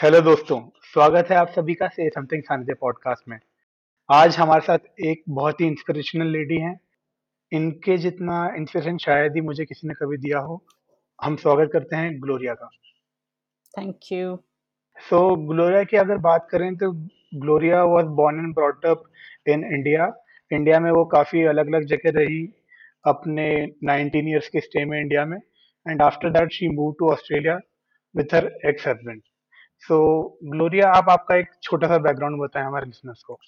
Hello दोस्तों स्वागत है आप सभी का से समथिंग सानिध्य पॉडकास्ट में। आज हमारे साथ एक बहुत ही इंस्पिरेशनल लेडी हैं। इनके जितना इंस्पिरेशन शायद ही मुझे किसी ने कभी दिया हो हम स्वागत करते हैं ग्लोरिया का। थैंक यू सो ग्लोरिया की अगर बात करें तो Gloria was born and brought up in India India में वो काफ़ी अलग अलग जगह रही अपने 19 इयर्स के स्टे में इंडिया में। And after that she move to Australia with her ex husband so Gloria आप आपका एक छोटा सा बैकग्राउंड बताएँ हमारे लिसनर्स को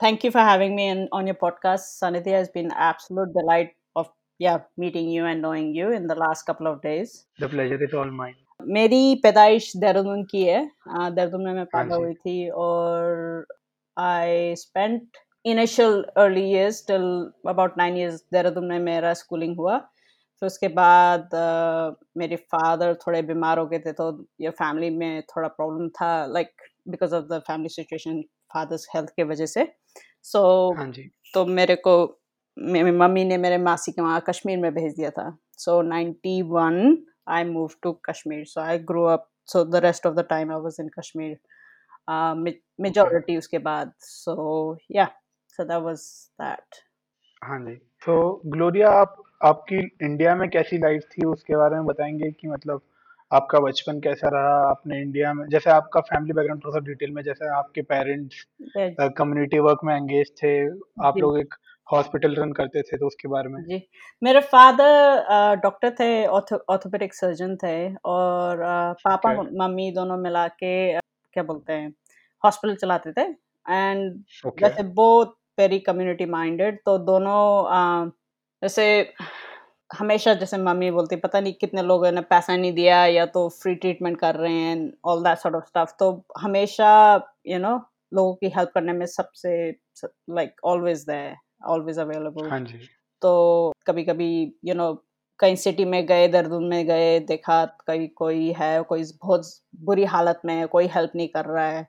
Thank you for having me in, on your podcast. Sanidhi has been absolute delight of yeah meeting you and knowing you in the last couple of days. The pleasure is all mine. मेरी पैदाइश देहरादून की है देहरादून में मैं हाँ पैदा हुई थी और I spent initial early years till about nine years Dehradun में मेरा स्कूलिंग हुआ फिर उसके बाद मेरे फादर थोड़े बीमार हो गए थे तो ये फैमिली में थोड़ा प्रॉब्लम था like because of the family situation father's health के वजह से। सो हाँ जी। तो मेरे को मेरी मम्मी ने मेरे मासी के वहाँ कश्मीर में भेज दिया था। So ninety one I move to Kashmir. So I grow up so the rest of the time I was in Kashmir. Majority उसके बाद। सो yeah so that was that हाँ जी। तो ग्लोरिया आप आपकी इंडिया में कैसी लाइफ थी? उसके बारे में बताएँगे कि मतलब आपका बचपन कैसा रहा? आपने इंडिया में जैसे आपका फैमिली बैकग्राउंड थोड़ा सा डिटेल में जैसे आपके पेरेंट्स कम्युनिटी वर्क में एंगेज थे आप लोग एक हॉस्पिटल रन करते थे तो उसके बारे में। जी। मेरे फादर डॉक्टर थे ऑर्थोपेडिक सर्जन थे और अ, पापा मम्मी दोनों मिला के अ, क्या बोलते हैं हॉस्पिटल चलाते थे। एंड वैसे बहुत वेरी कम्युनिटी माइंडेड तो दोनों अ, जैसे हमेशा जैसे मम्मी बोलती पता नहीं कितने लोगों ने पैसा नहीं दिया या तो फ्री ट्रीटमेंट कर रहे हैं all that sort of stuff तो हमेशा यू you नो know, लोगों की हेल्प करने में सबसे like always there always available हाँ तो कभी कभी यू नो कहीं सिटी में गए देहरादून में गए देखा कहीं कोई है कोई बहुत बुरी हालत में है कोई हेल्प नहीं कर रहा है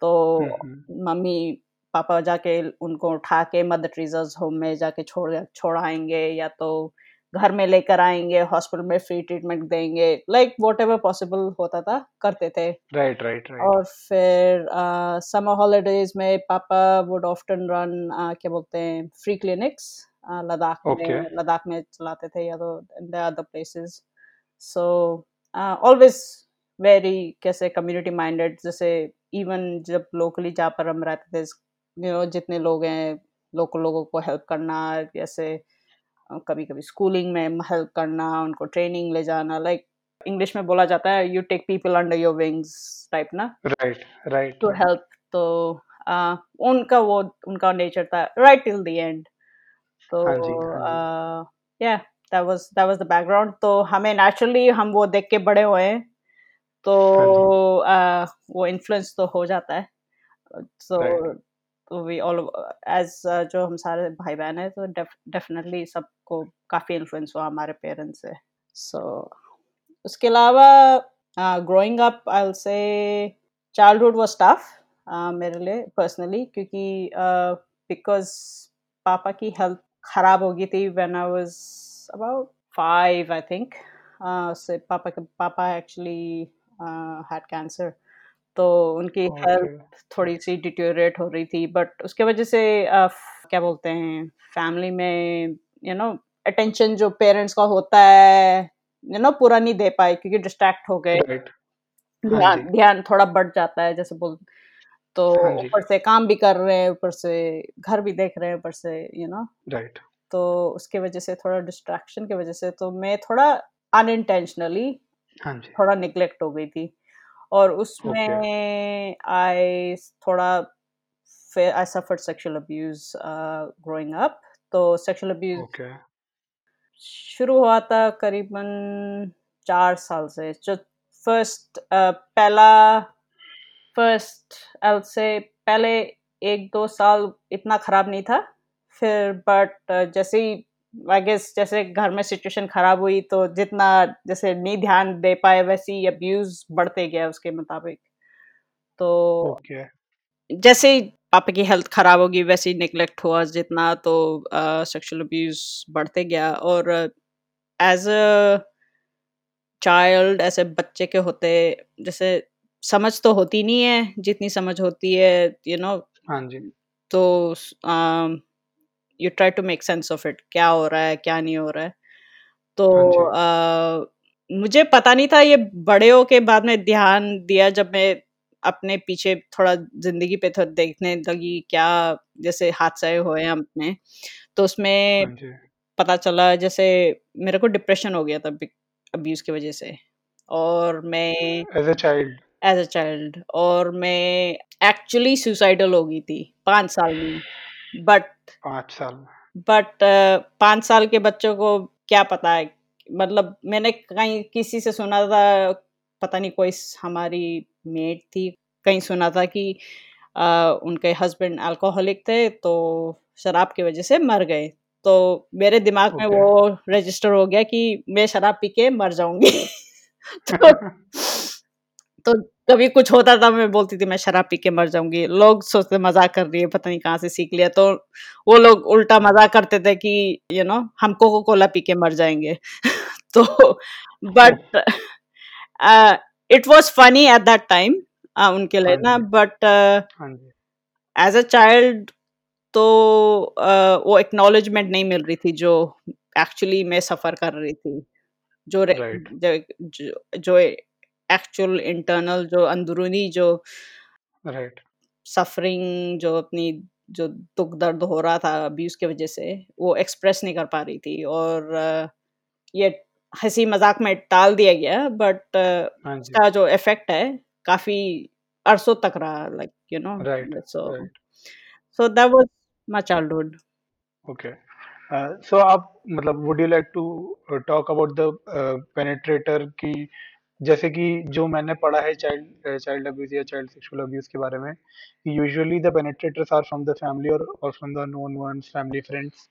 तो हम्म हम्म। मम्मी पापा जाके उनको उठा के मदर ट्रीजर्स होम में जाके छोड़ छोड़ आएँगे या तो घर में लेकर आएँगे हॉस्पिटल में फ्री ट्रीटमेंट देंगे लाइक वॉट एवर पॉसिबल होता था करते थे। राइट राइट राइट और फिर समर uh, हॉलीडेज में पापा वुड ऑफ्टन रन क्या बोलते हैं फ्री क्लिनिक्स लद्दाख में लद्दाख में चलाते थे या तो other places so always very कैसे कम्युनिटी माइंडेड जैसे इवन जब लोकली जहाँ पर हम रहते थे यू नो जितने लोग हैं लोकल लोगों को हेल्प करना जैसे कभी कभी स्कूलिंग में हेल्प करना उनको ट्रेनिंग ले जाना लाइक इंग्लिश में बोला जाता है you take people under your wings type ना? राइट राइट टू हेल्प तो uh, उनका वो उनका नेचर था राइट टिल द एंड तो हाँ हाँ yeah that was that was the background तो हमें नेचुरली हम वो देख के बड़े हुए हैं तो हाँ जी। uh, वो इन्फ्लुएंस तो हो जाता है। सो वी ऑल एज जो हम सारे भाई बहन हैं तो डेफिनेटली सबको काफ़ी इन्फ्लुएंस हुआ हमारे पेरेंट्स से। सो so, उसके अलावा ग्रोइंग अप आई से चाइल्डहुड वाज टफ मेरे लिए पर्सनली क्योंकि बिकॉज़ uh, पापा की हेल्थ खराब हो गई थी when I was about five I think उससे पापा के पापा एक्चुअली हैड कैंसर तो उनकी हेल्थ थोड़ी सी डिटेरियोरेट हो रही थी बट उसके वजह से क्या बोलते हैं फैमिली में यू नो अटेंशन जो पेरेंट्स का होता है यू नो पूरा नहीं दे पाए क्योंकि डिस्ट्रैक्ट हो गए। हाँ ध्यान ध्यान थोड़ा बढ़ जाता है जैसे बोल तो हाँ ऊपर से काम भी कर रहे हैं ऊपर से घर भी देख रहे हैं ऊपर से यू नो। राइट। तो उसके वजह से थोड़ा डिस्ट्रैक्शन की वजह से तो मैं थोड़ा अनइंटेंशनली हाँ थोड़ा निग्लेक्ट हो गई थी। और उसमें आई थोड़ा I suffered sexual abuse growing up तो सेक्सुअल अब्यूज शुरू हुआ था करीबन चार साल से। जो फ़र्स्ट पहला फ़र्स्ट आई से पहले एक दो साल इतना खराब नहीं था। फिर बट जैसे ही आई गेस जैसे घर में सिचुएशन खराब हुई तो जितना जैसे नहीं ध्यान दे पाए वैसे अब्यूज बढ़ते गया उसके मुताबिक। तो ओके जैसे पापा की हेल्थ खराब होगी वैसे ही निगलेक्ट हुआ जितना तो सेक्सुअल अब्यूज बढ़ते गया और एज अ चाइल्ड ऐसे बच्चे के होते जैसे समझ तो होती नहीं है जितनी समझ होती है यू you नो know, हाँ जी। तो you try to make sense of it क्या हो रहा है क्या नहीं हो रहा है। तो हाँ uh, मुझे पता नहीं था ये बड़े हो के बाद में ध्यान दिया जब मैं अपने पीछे थोड़ा ज़िंदगी पे थोड़ा देखने लगी क्या जैसे हादसे हुए हैं अपने। तो उसमें हाँ पता चला जैसे मेरे को डिप्रेशन हो गया था अब्यूज की वजह से। और मैं as a child as a child और मैं एक्चुअली सुसाइडल हो गई थी पाँच साल में। बट पाँच साल बट पाँच साल के बच्चों को क्या पता है? मतलब मैंने कहीं किसी से सुना था पता नहीं कोई हमारी मेट थी कहीं सुना था कि आ, उनके हस्बैंड अल्कोहलिक थे तो शराब की वजह से मर गए। तो मेरे दिमाग में वो रजिस्टर हो गया कि मैं शराब पी के मर जाऊँगी। तो तो कभी कुछ होता था मैं बोलती थी मैं शराब पी के मर जाऊँगी। लोग सोचते मज़ाक कर रही है पता नहीं कहाँ से सीख लिया। तो वो लोग उल्टा मज़ाक करते थे कि यू you नो know, हम कोको कोला पी के मर जाएँगे। तो but it was funny at that time उनके लिए ना बट एज अ चाइल्ड तो uh, वो एक्नॉलेजमेंट नहीं मिल रही थी जो एक्चुअली मैं सफ़र कर रही थी। जो Right. जो जो- जो एक्चुअल इंटरनल जो अंदरूनी जो राइट सफरिंग जो अपनी जो दुख दर्द हो रहा था अब्यूज की वजह से वो एक्सप्रेस नहीं कर पा रही थी और अ, ये हँसी मज़ाक में टाल दिया गया बट हाँ जी। इसका जो इफ़ेक्ट है काफ़ी अरसों तक रहा like you know Right, so. So that was my childhood okay so आप मतलब would you like to talk about the perpetrator की जैसे कि जो मैंने पढ़ा है चाइल्ड चाइल्ड अब्यूज या चाइल्ड सेक्सुअल अब्यूज के बारे में usually the perpetrators are from the family और और from the known ones family friends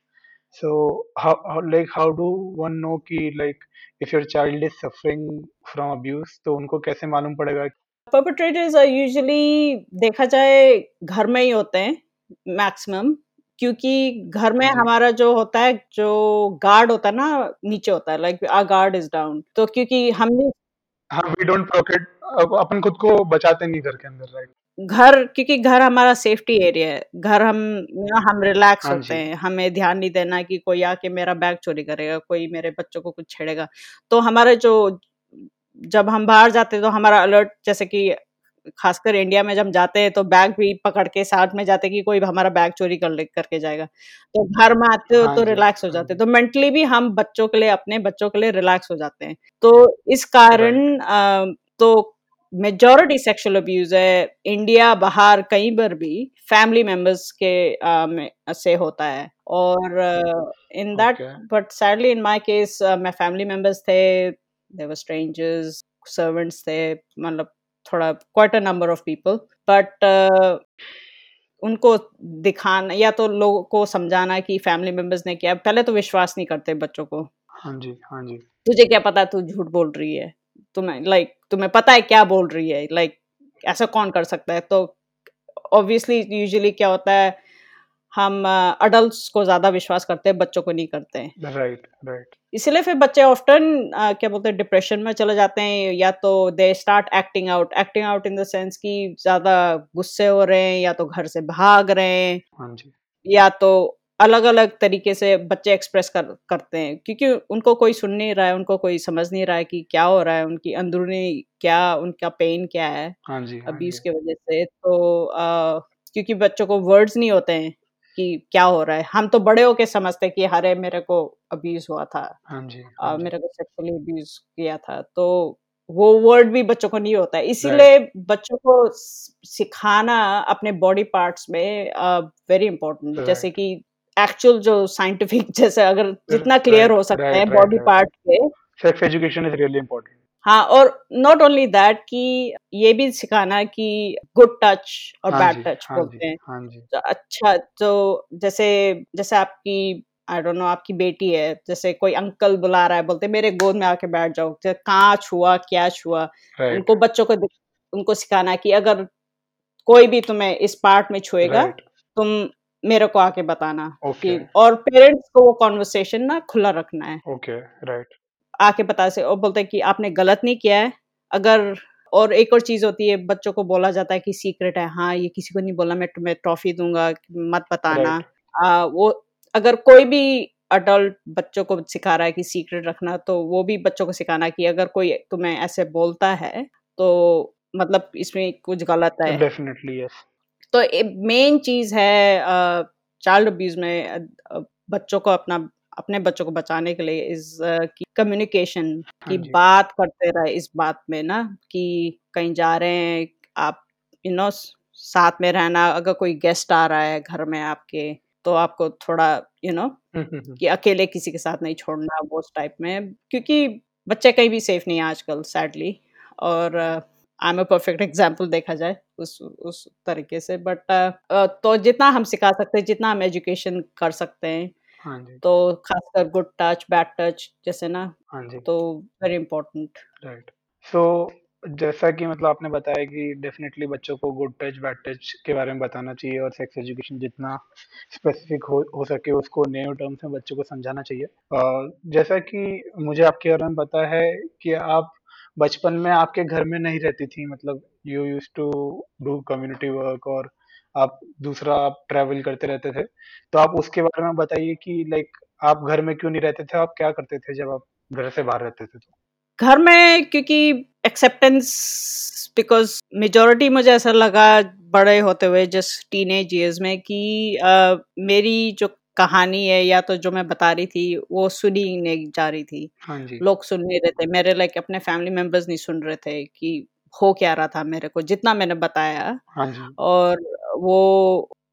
so how like how do one know कि like if your child is suffering from abuse तो उनको कैसे मालूम पड़ेगा? परपेट्रेटर्स आर यूजुअली देखा जाए घर में ही होते हैं मैक्सिमम क्योंकि घर में हमारा जो होता है जो गार्ड होता है ना नीचे होता है like a guard is down तो क्योंकि हमने हाँ वी डोंट प्रोकेट अपन खुद को बचाते नहीं घर के अंदर राइट घर क्योंकि घर हमारा सेफ्टी एरिया है। घर हम हम रिलैक्स हाँ होते। हैं। हमें ध्यान नहीं देना कि कोई आके मेरा बैग चोरी करेगा कोई मेरे बच्चों को कुछ छेड़ेगा। तो हमारे जो जब हम बाहर जाते हैं तो हमारा अलर्ट जैसे कि खासकर इंडिया में जब हम जाते हैं तो बैग भी पकड़ के साथ में जाते हैं कि कोई हमारा बैग चोरी कर ले करके जाएगा। तो घर में आते हो हाँ तो रिलैक्स हो हाँ जाते हैं। तो मेंटली भी हम बच्चों के लिए अपने बच्चों के लिए रिलैक्स हो जाते हैं। तो इस कारण तो मेजोरिटी सेक्सुअल अब्यूज है। इंडिया बाहर कहीं पर भी फैमिली मेंबर्स के में से होता है। और in that but sadly in my case मैं फैमिली मेंबर्स थे देवर स्ट्रेंजर्स सर्वेंट्स थे मतलब थोड़ा quite a number of people but उनको दिखाना या तो लोगों को समझाना कि फैमिली मेंबर्स ने किया। पहले तो विश्वास नहीं करते बच्चों को। हाँ जी हाँ जी। तुझे क्या पता तू झूठ बोल रही है? तुम्हें लाइक like, तुम्हें पता है क्या बोल रही है? लाइक like, ऐसा कौन कर सकता है? तो ऑब्वियसली यूजुअली क्या होता है हम अडल्ट्स को ज़्यादा विश्वास करते हैं बच्चों को नहीं करते हैं। राइट राइट इसलिए फिर बच्चे ऑफ्टन क्या बोलते हैं डिप्रेशन में चले जाते हैं या तो they start acting out acting out in the sense कि ज़्यादा गुस्से हो रहे हैं या तो घर से भाग रहे हैं हाँ या तो अलग अलग तरीके से बच्चे एक्सप्रेस कर करते हैं। क्योंकि उनको कोई सुन नहीं रहा है उनको कोई समझ नहीं रहा है कि क्या हो रहा है उनकी अंदरूनी क्या उनका पेन क्या है। हाँ जी हाँ अब्यूज की वजह से तो आ, क्योंकि बच्चों को वर्ड्स नहीं होते हैं कि क्या हो रहा है। हम तो बड़े होके समझते हैं कि हरे मेरे को अब्यूज हुआ था। हाँ जी हाँ जी। मेरे को सेक्सुअली अब्यूज किया था। तो वो वर्ड भी बच्चों को नहीं होता है। इसीलिए बच्चों को सिखाना अपने बॉडी पार्ट्स में वेरी uh, इंपॉर्टेंट जैसे. कि एक्चुअल जो साइंटिफिक जैसे अगर जितना क्लियर हो सकते हैं बॉडी पार्ट के। Sex education is really important हाँ और नॉट ओनली दैट कि ये भी सिखाना कि गुड टच और हाँ बैड टच हाँ बोलते हैं। हाँ जी। तो अच्छा तो जैसे जैसे आपकी आई डोंट नो आपकी बेटी है जैसे कोई अंकल बुला रहा है बोलते मेरे गोद में आके बैठ जाओ। जैसे कहाँ छुआ क्या छुआ? राइट उनको बच्चों को उनको सिखाना कि अगर कोई भी तुम्हें इस पार्ट में छुएगा राइट तुम मेरे को आके बताना ओके कि और पेरेंट्स को वो कॉन्वर्सेशन ना खुला रखना है। ओके राइट आके बता से और बोलते हैं कि आपने गलत नहीं किया है अगर और एक और चीज़ होती है बच्चों को बोला जाता है कि सीक्रेट है हाँ ये किसी को नहीं बोला मैं तुम्हें ट्रॉफी दूँगा मत बताना। Right. आ, वो अगर कोई भी अडल्ट बच्चों को सिखा रहा है कि सीक्रेट रखना तो वो भी बच्चों को सिखाना कि अगर कोई तुम्हें ऐसे बोलता है तो मतलब इसमें कुछ गलत है। डेफिनेटली यस तो मेन चीज़ है चाइल्ड अब्यूज में बच्चों को अपना अपने बच्चों को बचाने के लिए इस की कम्युनिकेशन की बात करते रहे इस बात में ना कि कहीं जा रहे हैं आप यू नो साथ में रहना अगर कोई गेस्ट आ रहा है घर में आपके तो आपको थोड़ा यू you नो हम्म। कि अकेले किसी के साथ नहीं छोड़ना वो उस टाइप में क्योंकि बच्चे कहीं भी सेफ़ नहीं है आजकल सैडली और I am a perfect example देखा जाए उस उस तरीके से बट uh, तो जितना हम सिखा सकते हैं जितना हम एजुकेशन कर सकते हैं हाँ जी। तो खासकर गुड टच बैड टच जैसे ना हाँ जी। तो वेरी इंपॉर्टेंट राइट सो जैसा कि मतलब आपने बताया कि डेफिनेटली बच्चों को गुड टच बैड टच के बारे में बताना चाहिए और सेक्स एजुकेशन जितना स्पेसिफिक हो हो सके उसको नए टर्म्स में बच्चों को समझाना चाहिए। जैसा कि मुझे आपके बारे में पता है कि आप बचपन में आपके घर में नहीं रहती थी मतलब you use to do community work और आप दूसरा आप ट्रैवल करते रहते थे। तो आप उसके बारे में बताइए कि लाइक आप घर में क्यों नहीं रहते थे? आप क्या करते थे जब आप घर से बाहर रहते थे तो? घर में क्योंकि एक्सेप्टेंस बिकॉज़ मेजोरिटी मुझे ऐसा लगा बड़े होते हुए जस्ट टीनेज ईयर्स में कि अ, मेरी जो कहानी है या तो जो मैं बता रही थी वो सुनी नहीं जा रही थी। हाँ जी। लोग सुन नहीं रहे थे। मेरे लाइक अपने फैमिली मेंबर्स नहीं सुन रहे थे कि हो क्या रहा था मेरे को जितना मैंने बताया। हाँ जी। और वो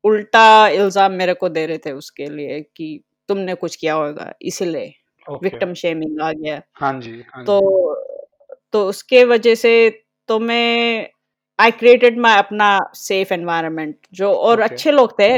उल्टा इल्ज़ाम मेरे को दे रहे थे उसके लिए कि तुमने कुछ किया होगा इसीलिए। विक्टिम शेमिंग आ गया। हाँ जी हाँ तो जी। तो उसके वजह से तो मैं आई क्रिएटेड माई अपना सेफ़ एनवायरनमेंट जो और ओके अच्छे लोग थे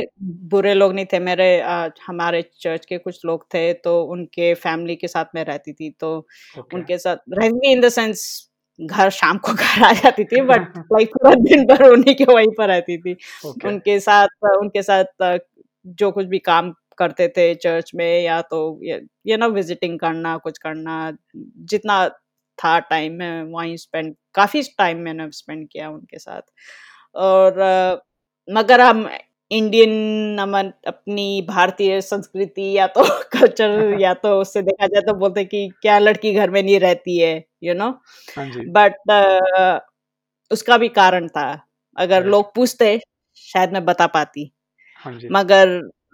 बुरे लोग नहीं थे। मेरे अ, हमारे चर्च के कुछ लोग थे तो उनके फैमिली के साथ मैं रहती थी तो ओके उनके साथ रहती इन द सेंस घर शाम को घर आ जाती थी बट लाइक पूरा दिन भर उन्हीं के वहीं पर रहती थी। ओके उनके साथ उनके साथ जो कुछ भी काम करते थे चर्च में या तो ये ना विजिटिंग करना कुछ करना जितना था टाइम में वहीं स्पेंड काफ़ी टाइम मैंने स्पेंड किया उनके साथ। और मगर हम इंडियन अमन अपनी भारतीय संस्कृति या तो कल्चर या तो उससे देखा जाए तो बोलते कि क्या लड़की घर में नहीं रहती है यू नो बट उसका भी कारण था। अगर लोग पूछते शायद मैं बता पाती। हाँ मगर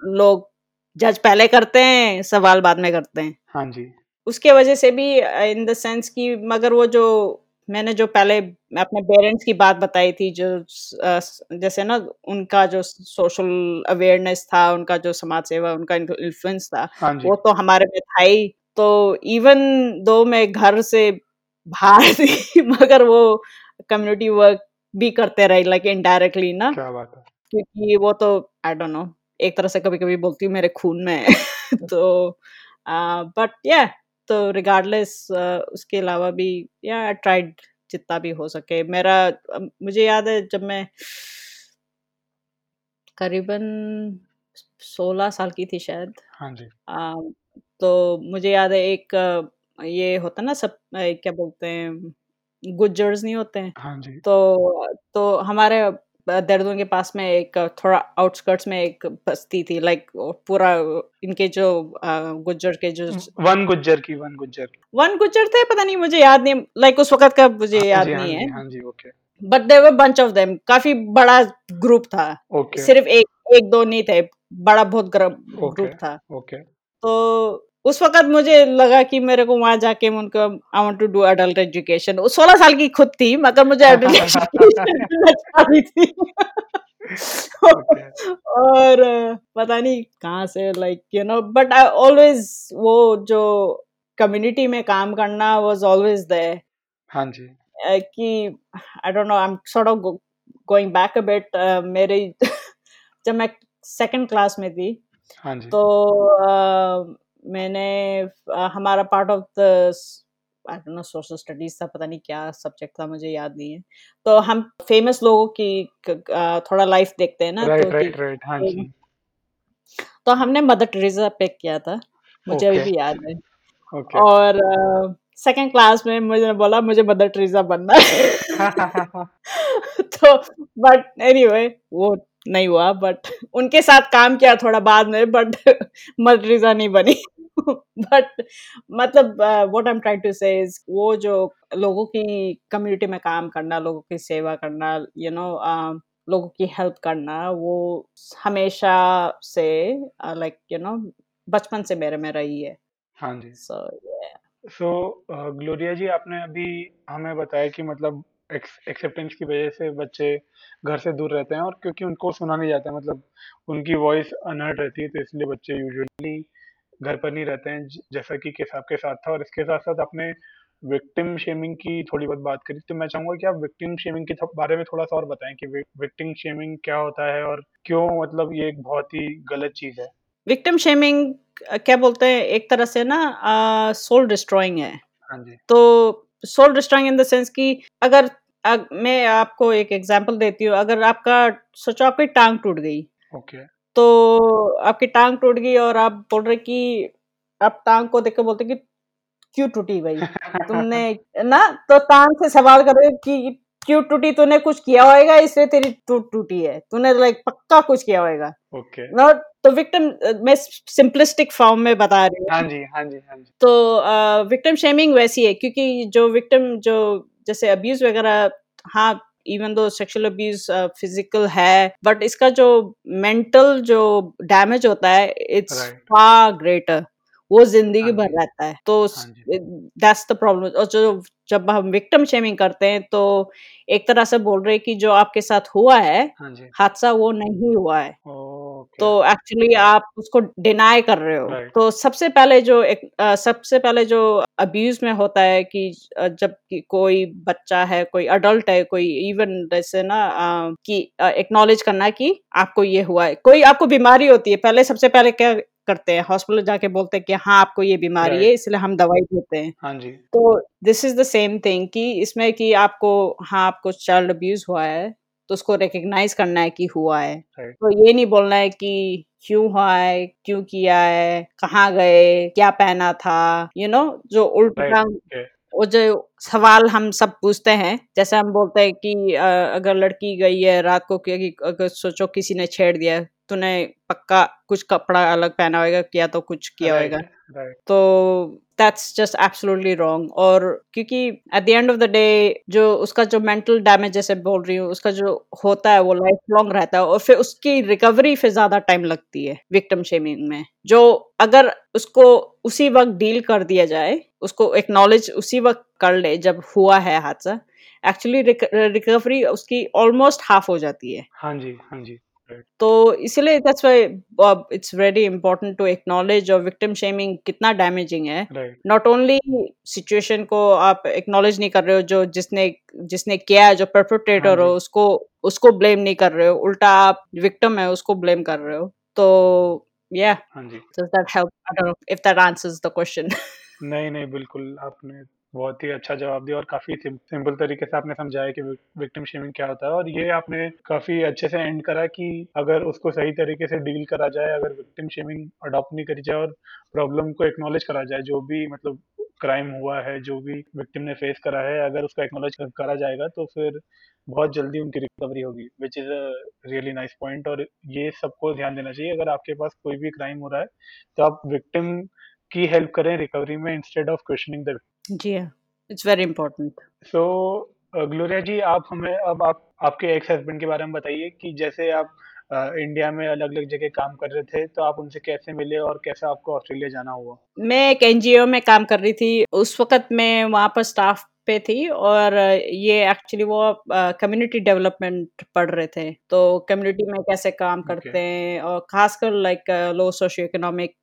लोग जज पहले करते हैं सवाल बाद में करते हैं। हाँ जी। उसके वजह से भी इन द सेंस कि मगर वो जो मैंने जो पहले अपने पेरेंट्स की बात बताई थी जो स- जैसे ना उनका जो सोशल अवेयरनेस था उनका जो समाज सेवा उनका इन्फ्लुएंस था हाँ वो तो हमारे में था ही। तो इवन दो मैं घर से बाहर थी मगर वो कम्युनिटी वर्क भी करते रहे लाइक इनडायरेक्टली ना। क्या बात है। क्योंकि वो तो आई डोंट नो एक तरह से कभी कभी बोलती हूँ मेरे खून में तो बट या तो रिगार्डलेस उसके अलावा भी या आई ट्राइड जितना भी हो सके। मेरा मुझे याद है जब मैं करीबन सोलह साल की थी शायद। हाँ जी। आ, तो मुझे याद है एक अ, ये होता ना सब अ, क्या बोलते हैं गुज्जर्स नहीं होते हैं? हाँ जी। तो तो हमारे देहरादून के पास में एक थोड़ा आउटस्कर्ट्स में एक बस्ती थी लाइक पूरा इनके जो गुज्जर के जो वन गुज्जर की वन गुज्जर की। वन गुज्जर थे पता नहीं मुझे याद नहीं लाइक उस वक्त का मुझे हाँ याद जी हाँ नहीं है। हाँ जी okay but there were bunch of them काफ़ी बड़ा ग्रुप था। ओके सिर्फ़ एक एक दो नहीं थे बड़ा बहुत ग्रुप ओके था। ओके तो उस वक्त मुझे लगा कि मेरे को वहाँ जाके उनको I want to do adult education वो सोलह साल की खुद थी मगर मुझे अडल्ट एजुकेशन थी। और पता नहीं कहाँ से like you know but I always वो जो कम्युनिटी में काम करना वाज ऑलवेज देयर हाँ जी। कि I don't know I am sort of going back a bit मेरे जब मैं सेकंड क्लास में थी हाँ जी। तो अ, मैंने हमारा part of the I don't know social studies था पता नहीं क्या सब्जेक्ट था मुझे याद नहीं है। तो हम फ़ेमस लोगों की थोड़ा लाइफ देखते हैं ना राइट तो राइट राइट हाँ जी। तो हमने मदर टेरेसा पिक किया था मुझे अभी भी याद है। ओके और सेकंड क्लास में मुझे बोला मुझे मदर ट्रीजा बनना है। तो बट एनीवे वो नहीं हुआ बट उनके साथ काम किया थोड़ा बाद में बट मदर ट्रीजा नहीं बनी। बट मतलब what I am trying to say is वो जो लोगों की कम्युनिटी में काम करना लोगों की सेवा करना you you know know, uh, लोगों की हेल्प करना वो हमेशा से लाइक यू नो बचपन से मेरे में रही है। हाँ जी। सो सो ग्लोरिया जी आपने अभी हमें बताया कि मतलब एक्सेप्टेंस की वजह से बच्चे घर से दूर रहते हैं और क्योंकि उनको सुना नहीं जाता मतलब उनकी वॉइस अनहर्ड रहती है तो इसलिए बच्चे यूजुअली घर पर नहीं रहते हैं जैसा कि केस आपके साथ था और इसके साथ साथ आपने विक्टिम शेमिंग की थोड़ी बहुत बात करी तो मैं चाहूँगा कि आप विक्टिम शेमिंग के बारे में थोड़ा सा और बताएँ कि विक्टिम शेमिंग क्या होता है और क्यों मतलब ये एक बहुत ही गलत चीज़ है। विक्टिम शेमिंग क्या बोलते हैं एक तरह से ना सोल डिस्ट्रॉइंग है। हाँ जी। तो soul destroying in the sense कि अगर अग, मैं आपको एक एग्जांपल देती हूँ अगर आपका सोचो आपकी टांग टूट गई ओके तो आपकी टांग टूट गई और आप बोल रहे कि आप टांग को देख के बोलते कि क्यों टूटी भाई? तुमने ना तो टांग से सवाल करे कि क्यों टूटी? तूने कुछ किया होएगा इसलिए तेरी टूट टूटी है। तूने लाइक पक्का कुछ किया होएगा। ओके ना तो विक्टिम मैं सिंपलिस्टिक फॉर्म में बता रही हूँ। हाँ जी हाँ जी हाँ जी। तो विक्टिम शेमिंग वैसी है क्योंकि जो विक्टिम जो जैसे अब्यूज वगैरह हाँ even though sexual abuse physical है बट इसका जो मेंटल जो डैमेज होता है इट्स फार ग्रेटर वो ज़िंदगी हाँ भर रहता है। तो दैट्स द प्रॉब्लम और जो जब हम विक्टिम शेमिंग करते हैं तो एक तरह से बोल रहे हैं कि जो आपके साथ हुआ है हाँ हादसा वो नहीं हुआ है। ओके। तो एक्चुअली आप उसको डिनाई कर रहे हो। राइट। तो सबसे पहले जो एक अ, सबसे पहले जो अब्यूज में होता है कि अ, जब कि कोई बच्चा है कोई अडल्ट है कोई इवन जैसे ना अ, कि एक्नॉलेज करना कि आपको ये हुआ है। कोई आपको बीमारी होती है पहले सबसे पहले क्या करते हैं हॉस्पिटल जाके बोलते हैं कि हाँ आपको ये बीमारी है राइट। इसलिए हम दवाई देते हैं। हाँ जी। तो this is the same thing कि इसमें कि आपको हाँ आपको चाइल्ड अब्यूज हुआ है तो उसको रिकग्नाइज करना है कि हुआ है। तो ये नहीं बोलना है कि क्यों हुआ है क्यों किया है कहाँ गए क्या पहना था यू you नो know, जो उल्टा वो जो सवाल हम सब पूछते हैं जैसे हम बोलते हैं कि अगर लड़की गई है रात को कि अगर सोचो किसी ने छेड़ दिया तूने पक्का कुछ कपड़ा अलग पहना होगा किया तो कुछ किया होगा। तो दैट्स जस्ट एब्सोल्युटली रॉन्ग और क्योंकि at the end of the day जो उसका जो मेंटल डैमेज जैसे बोल रही हूँ, उसका जो होता है वो लाइफ लॉन्ग रहता है और फिर उसकी रिकवरी फिर ज़्यादा टाइम लगती है विक्टिम शेमिंग में। जो अगर उसको उसी वक्त डील कर दिया जाए, उसको एक्नॉलेज उसी वक्त कर ले जब हुआ है हादसा एक्चुअली रिकवरी उसकी ऑलमोस्ट हाफ़ हो जाती है। हाँ जी हाँ जी। राइट तो इसलिए that's why it's very important to acknowledge और विक्टिम शेमिंग कितना डैमेजिंग है। राइट नॉट ओनली सिचुएशन को आप एक्नॉलेज नहीं कर रहे हो जो जिसने जिसने किया है जो हाँ परपेट्रेटर हो जी उसको उसको ब्लेम नहीं कर रहे हो। उल्टा आप विक्टिम है उसको ब्लेम कर रहे हो। तो या हाँ जी। Does that help? I don't know if that answers the question. नहीं नहीं बिल्कुल आपने बहुत ही अच्छा जवाब दिया और काफ़ी सिंपल तरीके से आपने समझाया कि विक्टिम शेमिंग क्या होता है। और ये आपने काफ़ी अच्छे से एंड करा कि अगर उसको सही तरीके से डील करा जाए, अगर विक्टिम शेमिंग अडॉप्ट नहीं करी जाए और प्रॉब्लम को एक्नॉलेज करा जाए, जो भी मतलब क्राइम हुआ है, जो भी विक्टिम ने फेस करा है, अगर उसको एक्नोलेज करा जाएगा तो फिर बहुत जल्दी उनकी रिकवरी होगी which is a really nice point और ये सबको ध्यान देना चाहिए। अगर आपके पास कोई भी क्राइम हो रहा है तो आप विक्टिम की हेल्प करें रिकवरी में इंस्टेड ऑफ़ क्वेश्चनिंग द जी हाँ it's very important so Gloria ji आप हमें अब आप आपके एक्स हस्बैंड के बारे में बताइए कि जैसे आप इंडिया में अलग अलग जगह काम कर रहे थे तो आप उनसे कैसे मिले और कैसे आपको ऑस्ट्रेलिया जाना हुआ? मैं एक एनजीओ में काम कर रही थी उस वक्त मैं वहाँ पर स्टाफ पे थी और ये एक्चुअली वो कम्युनिटी डेवलपमेंट पढ़ रहे थे। तो कम्युनिटी में कैसे काम ओके करते हैं और खासकर like low socio economic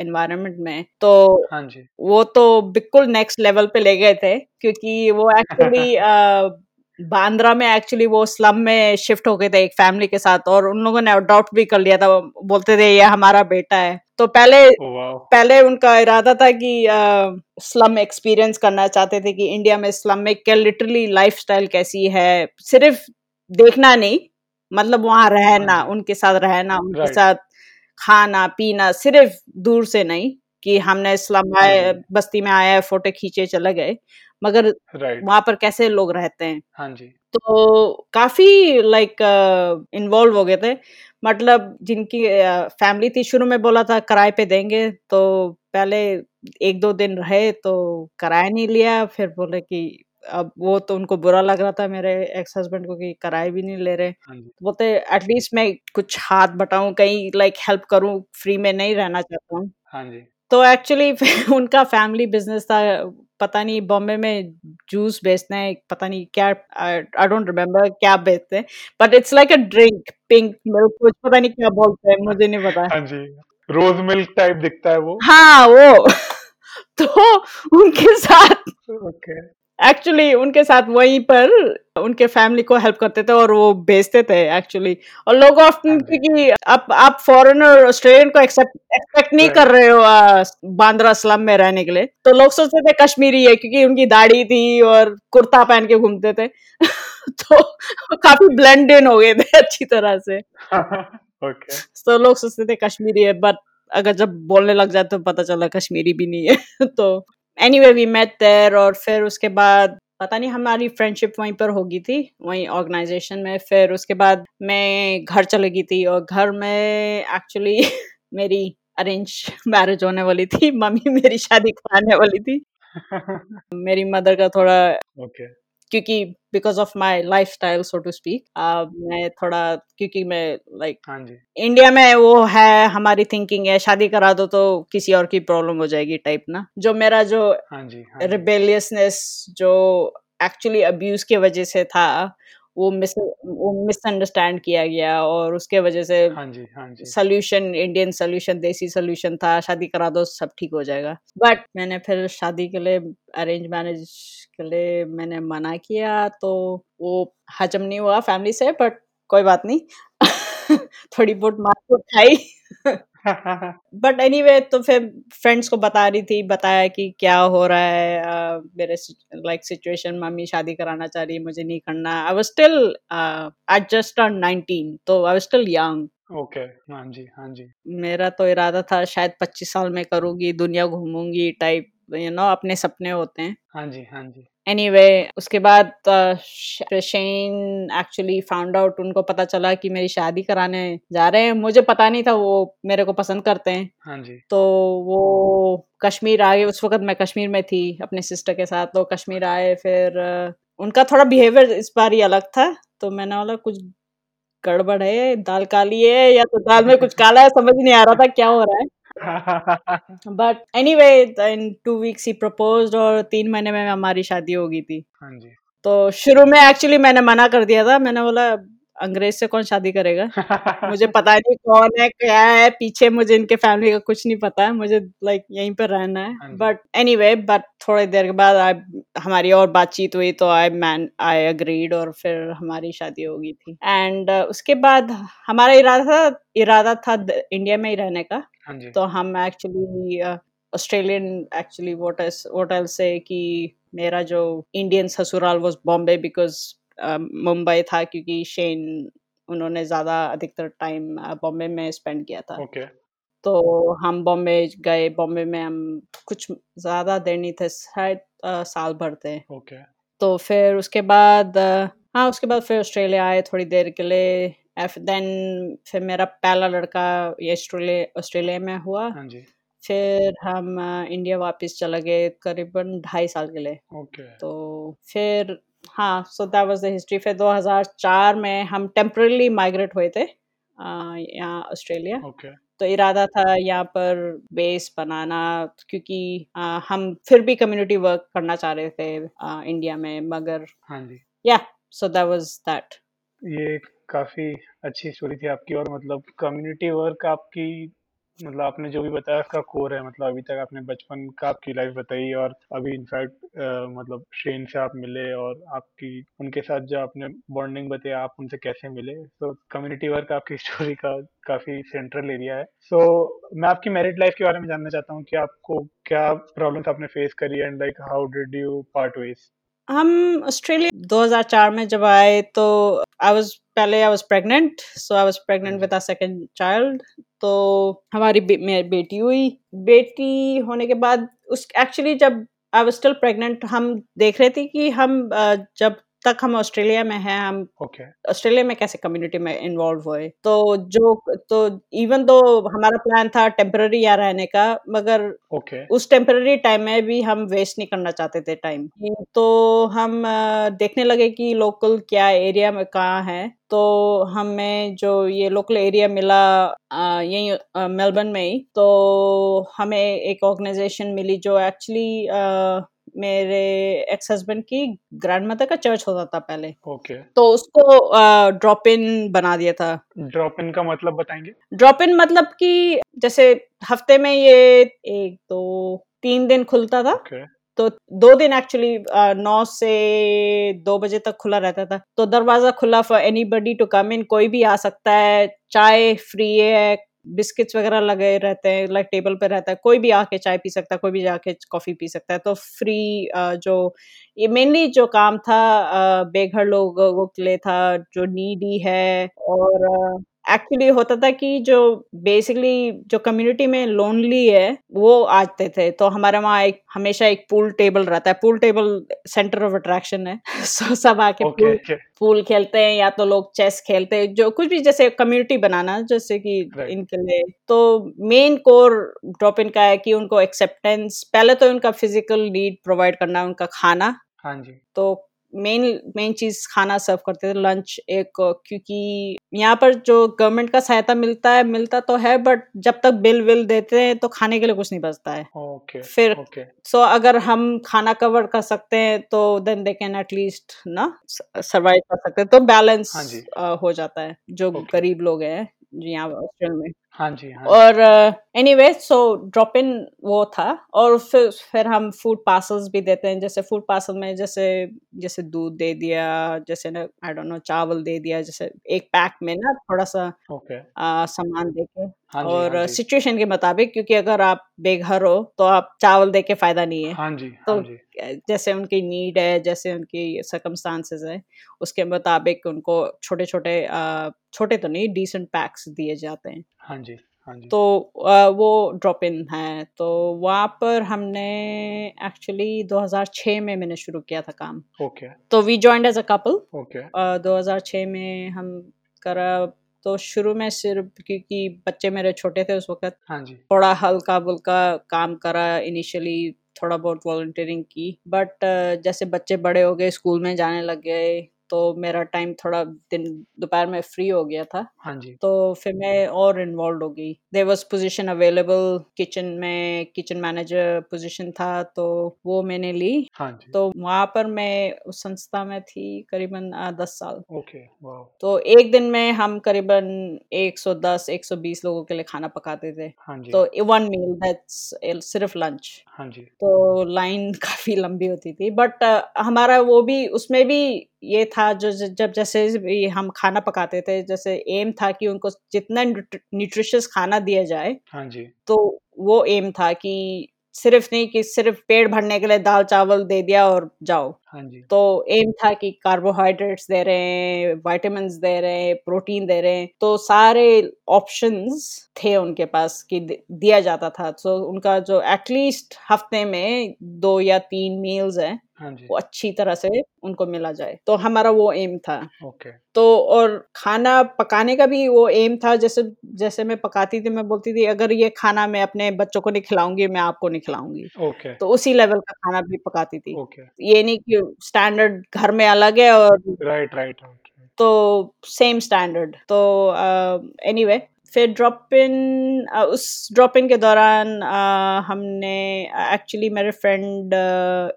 environment में तो हाँ जी। वो तो बिल्कुल नेक्स्ट लेवल पे ले गए थे क्योंकि वो एक्चुअली बांद्रा में एक्चुअली वो स्लम में शिफ्ट हो गए थे एक फैमिली के साथ और उन लोगों ने अडॉप्ट भी कर लिया था। वो बोलते थे ये हमारा बेटा है। तो पहले पहले उनका इरादा था कि आ, स्लम एक्सपीरियंस करना चाहते थे कि इंडिया में स्लम में क्या लिटरली लाइफस्टाइल कैसी है। सिर्फ़ देखना नहीं मतलब वहाँ हाँ। रहना उनके साथ रहना उनके साथ खाना पीना सिर्फ़ दूर से नहीं कि हमने इस्लाम आए बस्ती में आए फ़ोटो खींचे चले गए मगर वहाँ पर कैसे लोग रहते हैं? हाँ जी। तो काफ़ी लाइक इन्वॉल्व हो गए थे। मतलब जिनकी फैमिली थी शुरू में बोला था किराए पे देंगे। तो पहले एक दो दिन रहे तो किराया नहीं लिया फिर बोले कि अब वो तो उनको बुरा लग रहा था मेरे एक्स हस्बैंड को कि किराए भी नहीं ले रहे। हाँ तो बोलते एटलीस्ट मैं कुछ हाथ बटाऊं कहीं लाइक हेल्प करूँ फ्री में नहीं रहना चाहता हूँ। हाँ जी। तो एक्चुअली उनका फैमिली बिज़नेस था पता नहीं बॉम्बे में जूस बेचते हैं पता नहीं क्या आई डोंट रिमेम्बर क्या बेचते हैं but it's like a drink pink milk कुछ पता नहीं क्या बोलते हैं मुझे नहीं पता। हाँ जी रोज मिल्क टाइप दिखता है वो। हाँ वो। तो उनके साथ ओके। एक्चुअली उनके साथ वहीं पर उनके फैमिली को हेल्प करते थे और वो भेजते थे एक्चुअली और लोग ऑफ्टन हाँ क्योंकि आप आप फॉरेनर ऑस्ट्रेलियन को एक्सेप्ट एक्सपेक्ट नहीं कर रहे हो बांद्रा स्लम में रहने के लिए। तो लोग सोचते थे कश्मीरी है क्योंकि उनकी दाढ़ी थी और कुर्ता पहन के घूमते थे। तो काफ़ी ब्लेंड इन हो गए थे अच्छी तरह से। तो लोग सोचते थे कश्मीरी है बट अगर जब बोलने लग जाए तो पता चला कश्मीरी भी नहीं है। तो anyway we met there और फिर उसके बाद पता नहीं हमारी फ्रेंडशिप वहीं पर होगी थी वहीं ऑर्गेनाइजेशन में फिर उसके बाद मैं घर चले गई थी और घर में एक्चुअली मेरी अरेंज मैरिज होने वाली थी मम्मी मेरी शादी कराने वाली थी मेरी मदर का थोड़ा okay. क्योंकि because of my lifestyle so to speak मैं थोड़ा क्योंकि मैं लाइक हाँ जी। इंडिया में वो है हमारी थिंकिंग है शादी करा दो तो किसी और की प्रॉब्लम हो जाएगी टाइप ना। जो मेरा जो हाँ जी, हाँ रिबेलियसनेस जो एक्चुअली अब्यूज की वजह से था वो मिस वो मिसअंडरस्टैंड किया गया और उसके वजह से हाँ जी हाँ जी। Solution Indian solution desi solution था शादी करा दो सब ठीक हो जाएगा। बट मैंने फिर शादी के लिए अरेंज मैरिज के लिए मैंने मना किया तो वो हजम नहीं हुआ फैमिली से बट कोई बात नहीं। थोड़ी बहुत मार खाई। बट एनी anyway, तो फिर फ्रेंड्स को बता रही थी बताया कि क्या हो रहा है uh, मेरे लाइक सिचुएशन मम्मी शादी कराना चाह रही है मुझे नहीं करना। I was still I just turn 19 तो I was still young okay हाँ जी हाँ जी। मेरा तो इरादा था शायद 25 साल में करूँगी दुनिया घूमूँगी टाइप यू नो अपने सपने होते हैं। हाँ जी हाँ जी। एनीवे anyway, उसके बाद शेन एक्चुअली फाउंड आउट उनको पता चला कि मेरी शादी कराने जा रहे हैं। मुझे पता नहीं था वो मेरे को पसंद करते हैं। हाँ जी। तो वो कश्मीर आए उस वक्त मैं कश्मीर में थी अपने सिस्टर के साथ तो कश्मीर आए फिर उनका थोड़ा बिहेवियर इस बार ही अलग था। तो मैंने बोला कुछ गड़बड़ है दाल काली है या तो दाल में कुछ काला है समझ नहीं आ रहा था क्या हो रहा है। But anyway in two weeks he propose और तीन महीने में हमारी शादी हो गई थी। हाँ जी। तो शुरू में एक्चुअली मैंने मना कर दिया था। मैंने बोला अंग्रेज़ से कौन शादी करेगा? मुझे पता नहीं कौन है क्या है। पीछे मुझे इनके फैमिली का कुछ नहीं पता है। मुझे लाइक like, यहीं पर रहना है। बट एनी वे बट थोड़ी देर के बाद आई हमारी और बातचीत हुई तो आई मैन आई अग्रीड और फिर हमारी शादी हो गई थी। एंड uh, उसके बाद हमारा इरादा था इरादा था इंडिया में ही रहने का। जी तो हम एक्चुअली ऑस्ट्रेलियन एक्चुअली वोट से कि मेरा जो इंडियन ससुराल वॉज़ बॉम्बे बिकॉज़ मुंबई था क्योंकि शेन उन्होंने ज़्यादा अधिकतर टाइम बॉम्बे में स्पेंड किया था okay. तो हम बॉम्बे गए बॉम्बे में हम कुछ ज़्यादा देर नहीं थे शायद साल भर थे okay. तो फिर उसके बाद हाँ उसके बाद फिर ऑस्ट्रेलिया आए थोड़ी देर के लिए देन फिर मेरा पहला लड़का ये ऑस्ट्रेलिया ऑस्ट्रेलिया में हुआ। हाँ जी। फिर हम इंडिया वापस चले गए करीबन ढाई साल के लिए। okay. तो फिर हाँ so that was the history फिर 2004 में हम टेम्परली माइग्रेट हुए थे यहाँ ऑस्ट्रेलिया। okay. तो इरादा था यहाँ पर बेस बनाना क्योंकि आ, हम फिर भी कम्युनिटी वर्क करना चाह रहे थे आ, इंडिया में मगर हाँ जी। या सो दैट वाज दैट ये काफ़ी अच्छी स्टोरी थी आपकी और मतलब कम्युनिटी वर्क आपकी मतलब आपने जो भी बताया उसका कोर है मतलब अभी तक आपने बचपन का आपकी लाइफ बताई और अभी इनफैक्ट मतलब शेन से आप मिले और आपकी उनके साथ जो आपने बॉन्डिंग बताया आप उनसे कैसे मिले? तो कम्युनिटी वर्क आपकी स्टोरी का काफ़ी सेंट्रल एरिया है। सो so, मैं आपकी मैरिड लाइफ के बारे में जानना चाहता हूँ कि आपको क्या प्रॉब्लम्स आपने फेस करी and like how did you part ways हम ऑस्ट्रेलिया 2004 में जब आए तो आई वाज पहले I was pregnant so I was pregnant with a second child तो हमारी बे, मेरी बेटी हुई। बेटी होने के बाद उस एक्चुअली जब आई वाज स्टिल प्रेग्नेंट हम देख रहे थे कि हम जब तक हम ऑस्ट्रेलिया में हैं हम ओके ऑस्ट्रेलिया में कैसे कम्युनिटी में इन्वॉल्व हुए? तो जो तो इवन दो हमारा प्लान था टेम्पररी यहाँ रहने का मगर ओके उस टेम्पररी टाइम में भी हम वेस्ट नहीं करना चाहते थे टाइम तो हम देखने लगे कि लोकल क्या एरिया में कहाँ है तो हमें जो ये लोकल एरिया मिला यही मेलबर्न में ही तो हमें एक ऑर्गेनाइजेशन मिली जो एक्चुअली मेरे एक्स हस्बैंड की ग्रैंड मदर का चर्च होता था पहले। Okay okay. तो उसको ड्रॉप इन बना दिया था। ड्रॉप इन का मतलब बताएँगे? ड्रॉप इन मतलब कि जैसे हफ़्ते में ये एक दो तीन दिन खुलता था। ओके तो दो दिन एक्चुअली नौ से दो बजे तक खुला रहता था। तो दरवाज़ा खुला for anybody to come in कोई भी आ सकता है चाय फ्री है बिस्किट्स वगैरह लगे रहते हैं लाइक टेबल पर रहता है, कोई भी आके चाय पी सकता है, कोई भी जाके कॉफ़ी पी सकता है तो फ्री जो, ये मेनली जो काम था बेघर लोगों के लिए था, जो नीडी है और एक्चुअली होता था कि जो बेसिकली जो कम्युनिटी में लोनली है वो आते थे। तो हमारे वहाँ एक हमेशा एक पूल टेबल रहता है। Pool table centre of attraction है। सो सब आके ओके पूल ओके पूल खेलते हैं या तो लोग चेस खेलते हैं। जो कुछ भी जैसे कम्युनिटी बनाना जैसे कि Right. इनके लिए। तो मेन कोर ड्रॉप इन का है कि उनको एक्सेप्टेंस पहले तो उनका फ़िज़िकल नीड प्रोवाइड करना उनका खाना। हाँ जी। तो मेन मेन चीज़ खाना सर्व करते थे लंच एक क्योंकि यहाँ पर जो गवर्नमेंट का सहायता मिलता है मिलता तो है बट जब तक बिल विल देते हैं तो खाने के लिए कुछ नहीं बचता है ओके फिर सो अगर हम खाना कवर कर सकते हैं तो then they can at least ना सर्वाइव कर सकते हैं तो बैलेंस हाँ। हो जाता है जो Okay. गरीब लोग हैं जो यहाँ ऑस्ट्रेलिया में हाँ जी हाँ और एनीवे सो ड्रॉप इन वो था और फिर फिर हम फ़ूड पार्सल्स भी देते हैं। जैसे फ़ूड पार्सल में जैसे जैसे दूध दे दिया जैसे ना आई डोंट नो चावल दे दिया जैसे एक पैक में ना थोड़ा सा ओके आ, सामान दे के हाँ जी और हाँ सिचुएशन के मुताबिक क्योंकि अगर आप बेघर हो तो आप चावल दे के फ़ायदा नहीं है। हाँ जी तो हाँ जी। जैसे उनकी नीड है जैसे उनकी सर्कमस्टांसेस है उसके मुताबिक उनको छोटे छोटे छोटे तो नहीं डिसेंट पैक्स दिए जाते हैं। हाँ जी हाँ जी। तो अ, वो ड्रॉप इन है। तो वहाँ पर हमने एक्चुअली 2006 में मैंने शुरू किया था काम। ओके तो we joined as a couple okay 2006 में हम करा। तो शुरू में सिर्फ़ क्योंकि बच्चे मेरे छोटे थे उस वक्त। हाँ जी। थोड़ा हल्का बुल्का काम करा। इनिशियली थोड़ा बहुत वॉल्टियरिंग की। बट जैसे बच्चे बड़े हो गए स्कूल में जाने लग गए तो मेरा टाइम थोड़ा दिन दोपहर में फ्री हो गया था। हाँ जी। तो फिर मैं और इन्वॉल्व हो गई। There was position available kitchen में किचन मैनेजर पोजीशन था तो वो मैंने ली। हाँ जी। तो वहाँ पर मैं उस संस्था में थी करीबन दस साल। ओके तो एक दिन में हम करीबन 110 120 लोगों के लिए खाना पकाते थे। हाँ जी। तो वन मील दैट्स सिर्फ़ लंच हाँ जी। तो लाइन काफ़ी लंबी होती थी बट हमारा वो भी उसमें भी ये था जो जब जैसे हम खाना पकाते थे जैसे एम था कि उनको जितना न्यूट्रिशियस खाना दिया जाए हाँ जी। तो वो एम था कि सिर्फ़ नहीं कि सिर्फ़ पेट भरने के लिए दाल चावल दे दिया और जाओ। हाँ जी। तो एम था कि कार्बोहाइड्रेट्स दे रहे हैं वाइटामिन दे रहे हैं प्रोटीन दे रहे हैं तो सारे ऑप्शंस थे उनके पास कि दिया जाता था। तो उनका जो एटलीस्ट हफ़्ते में दो या तीन मील्स हैं हाँ जी। वो अच्छी तरह से उनको मिला जाए। तो हमारा वो एम था। ओके। तो और खाना पकाने का भी वो एम था। जैसे जैसे मैं पकाती थी मैं बोलती थी अगर ये खाना मैं अपने बच्चों को नहीं खिलाऊँगी मैं आपको नहीं खिलाऊँगी। ओके। तो उसी लेवल का खाना भी पकाती थी। ओके। ये नहीं कि स्टैंडर्ड घर में अलग है और राइट राइट तो सेम स्टैंडर्ड तो एनीवे फिर ड्रॉप इन उस ड्रॉप इन के दौरान हमने एक्चुअली मेरे फ्रेंड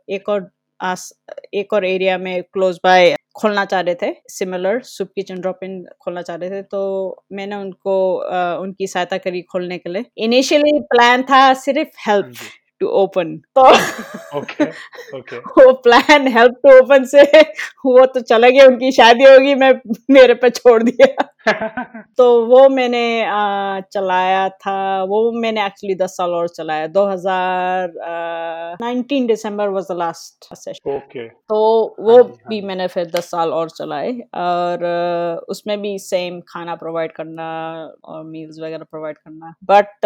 एक और आस, एक और एरिया में क्लोज बाय खोलना चाह रहे थे similar soup kitchen drop in खोलना चाह रहे थे तो मैंने उनको आ, उनकी सहायता करी खोलने के लिए। इनिशियली प्लान था सिर्फ़ हेल्प जी। टू ओपन तो ओके ओके वो प्लान हेल्प टू ओपन से वो तो चला गया उनकी शादी होगी मैं मेरे पे छोड़ दिया। तो वो मैंने आ, चलाया था वो मैंने एक्चुअली दस साल और चलाया। 2019 December was the last session okay तो वो हाँ हाँ भी। मैंने फिर दस साल और चलाए और उसमें भी सेम खाना प्रोवाइड करना और मील्स वगैरह प्रोवाइड करना। बट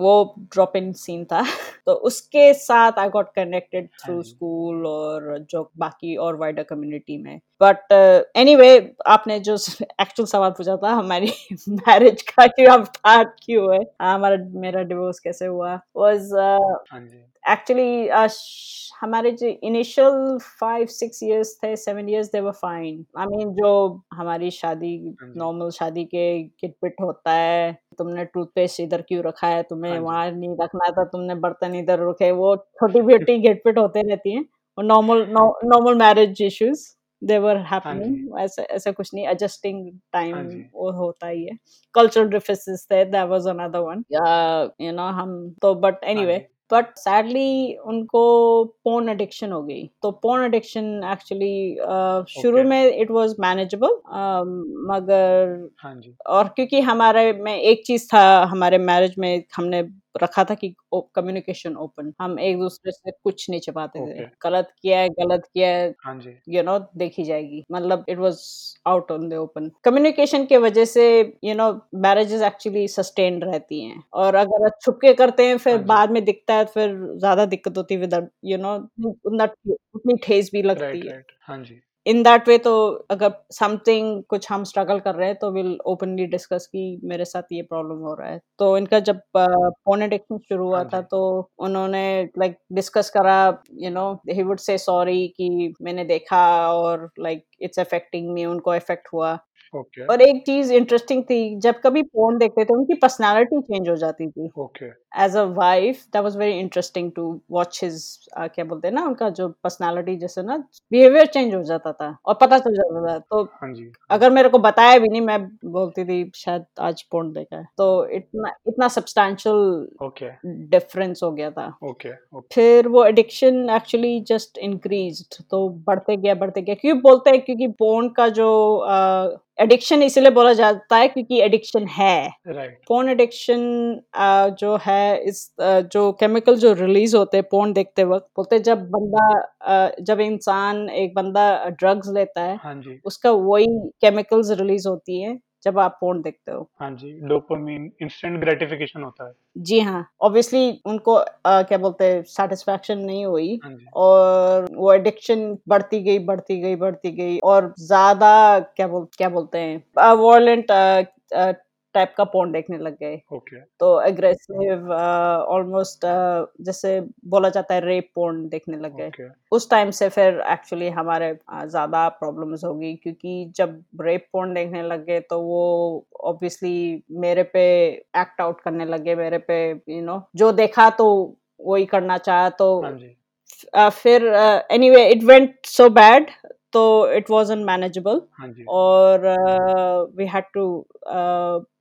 वो ड्रॉप इन सीन था। तो उसके साथ आई गॉट कनेक्टेड हाँ थ्रू स्कूल और जो बाकी और वाइडर कम्युनिटी में। बट एनी वे आपने जो एक्चुअल सवाल पूछा था हमारी मैरिज का कि अब क्यों है? हमारा मेरा डिवोर्स कैसे हुआ? वाज हाँ एक्चुअली हमारे जो इनिशियल फाइव सिक्स इयर्स थे seven years they were fine I mean जो हमारी शादी हाँ नॉर्मल शादी के किटपिट होता है तुमने टूथपेस्ट इधर क्यों रखा है तुम्हें हाँ वहाँ नहीं रखना था तुमने बर्तन इधर रखे वो छोटी छोटी गिटपिट होते रहती हैं। और normal normal marriage issues they were happening ऐसा ऐसा कुछ नहीं एडजस्टिंग टाइम हाँ वो होता ही है। कल्चरल डिफरेंसेस थे that was another one you know हम तो बट हाँ एनीवे। बट सैडली उनको पोर्न एडिक्शन हो गई। तो पोर्न एडिक्शन एक्चुअली शुरू में इट वाज मैनेजेबल मगर हाँ जी। और क्योंकि हमारे में एक चीज़ था हमारे मैरिज में हमने रखा था कि कम्युनिकेशन ओपन हम एक दूसरे से कुछ नहीं छिपाते थे। गलत किया है गलत किया है हाँ यू नो देखी जाएगी। मतलब it was out on the open communication के वजह से you know marriages actually sustain रहती हैं। और अगर छुपके करते हैं फिर हाँ बाद में दिखता है फिर ज़्यादा दिक्कत होती है विद यू नो उतना उतनी ठेस भी लगती राइट है। राइट हाँ जी। इन दैट वे तो अगर समथिंग कुछ हम स्ट्रगल कर रहे हैं तो विल ओपनली डिस्कस कि मेरे साथ ये प्रॉब्लम हो रहा है। तो इनका जब फ़ोन एडिक्शन शुरू हुआ हाँ था तो उन्होंने लाइक डिस्कस करा you know he would say sorry कि मैंने देखा और लाइक इट्स अफेक्टिंग मी उनको इफ़ेक्ट हुआ। ओके और एक चीज़ इंटरेस्टिंग थी जब कभी फ़ोन देखते थे उनकी पर्सनालिटी चेंज हो जाती थी। As a wife that was very interesting to watch his क्या बोलते हैं ना उनका जो पर्सनालिटी जैसे ना बिहेवियर चेंज हो जाता था और पता चल जाता था तो हाँ जी। अगर मेरे को बताया भी नहीं मैं बोलती थी शायद आज पोर्ट देखा है। तो इतना इतना सब्सटैंशियल ओके। डिफरेंस हो गया था। Okay okay. फिर वो एडिक्शन एक्चुअली जस्ट इंक्रीज तो बढ़ते गया बढ़ते गया। क्यों बोलते हैं? क्योंकि पोर्न का जो एडिक्शन इसलिए बोला जाता है क्योंकि एडिक्शन है। फ़ोन एडिक्शन जो है इस जो केमिकल जो रिलीज़ होते हैं पोर्न देखते वक्त बोलते जब बंदा जब इंसान एक बंदा ड्रग्स लेता है हाँ जी। उसका वही केमिकल्स रिलीज़ होती है। जब आप पोर्न देखते हो। हाँ जी डोपामिन इंस्टेंट ग्रेटिफिकेशन होता है। जी हाँ ऑब्वियसली उनको आ, क्या बोलते हैं सेटिस्फेक्शन नहीं हुई हाँ और वो एडिक्शन बढ़ती गई बढ़ती गई बढ़ती गई और ज़्यादा क्या बोल क्या बोलते हैं वॉयलेंट टाइप का पोर्न देखने लग गए। ओके। तो एग्रेसिव ऑलमोस्ट जैसे बोला जाता है रेप पोर्न देखने लग गए। ओके। उस टाइम से फिर एक्चुअली हमारे ज़्यादा प्रॉब्लम्स हो गई क्योंकि जब रेप पोर्न देखने लग गए तो वो ऑब्वियसली मेरे पे एक्ट आउट करने लगे मेरे पे यू you नो know, जो देखा तो वही करना चाहा तो हाँ जी। अ, फिर anyway it went so bad तो इट वाज मैनेजेबल हाँ और वी हैड टू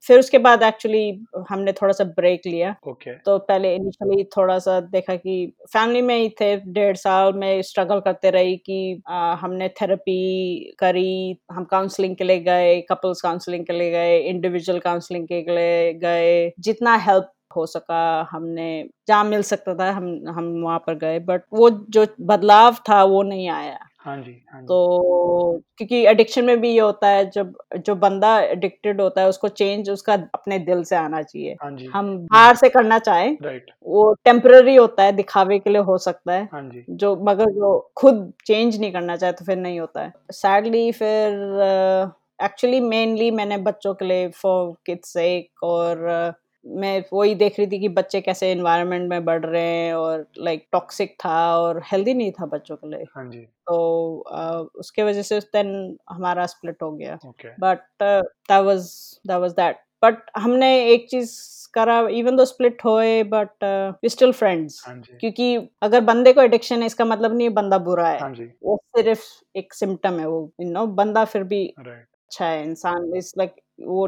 फिर उसके बाद एक्चुअली हमने थोड़ा सा ब्रेक लिया। ओके तो पहले इनिशियली थोड़ा सा देखा कि फैमिली में ही थे डेढ़ साल में स्ट्रगल करते रही कि आ, हमने थेरेपी करी हम काउंसलिंग के लिए गए कपल्स काउंसलिंग के लिए गए इंडिविजुअल काउंसलिंग के लिए गए। जितना हेल्प हो सका हमने जहाँ मिल सकता था हम हम वहाँ पर गए। बट वो जो बदलाव था वो नहीं आया। हाँ जी हाँ जी। तो क्योंकि एडिक्शन में भी ये होता है जब जो बंदा एडिक्टेड होता है उसको चेंज उसका अपने दिल से आना चाहिए। हाँ जी। हम बाहर से करना चाहें राइट वो टेम्पररी होता है दिखावे के लिए हो सकता है। हाँ जी। जो मगर जो खुद चेंज नहीं करना चाहे तो फिर नहीं होता है। सैडली फिर एक्चुअली मेनली मैंने बच्चों के लिए फॉर किड्स सेक और uh, मैं वही देख रही थी कि बच्चे कैसे एनवायरनमेंट में बढ़ रहे हैं और लाइक टॉक्सिक था और हेल्दी नहीं था बच्चों के लिए। हाँ जी। तो uh, उसके वजह से देन हमारा स्प्लिट हो गया। But that was that was that but हमने एक चीज़ करा इवन दो स्प्लिट होए बट वी स्टिल फ्रेंड्स क्योंकि अगर बंदे को एडिक्शन है इसका मतलब नहीं बंदा बुरा है। हाँ वो सिर्फ़ एक सिम्टम है वो यू नो बंदा फिर भी राइट अच्छा है इंसान इज़ लाइक वो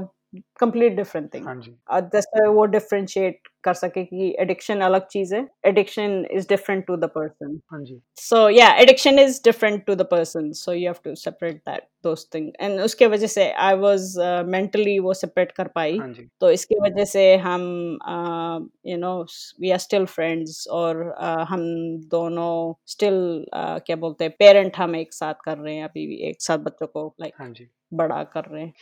कंप्लीट डिफरेंट थिंग हाँ जैसे वो डिफरेंशिएट कर सके कि एडिक्शन अलग चीज़ है addiction is different to the person हाँ सो या addiction is different to the person so you have to separate that those thing and उसके वजह से आई वाज मेंटली वो सेपरेट कर पाई। हाँ तो इसकी वजह से हम you know we are still friends और uh, हम दोनों स्टिल uh, क्या बोलते हैं पेरेंट हम एक साथ कर रहे हैं अभी भी एक साथ बच्चों को लाइक हाँ जी। बड़ा कर रहे हैं।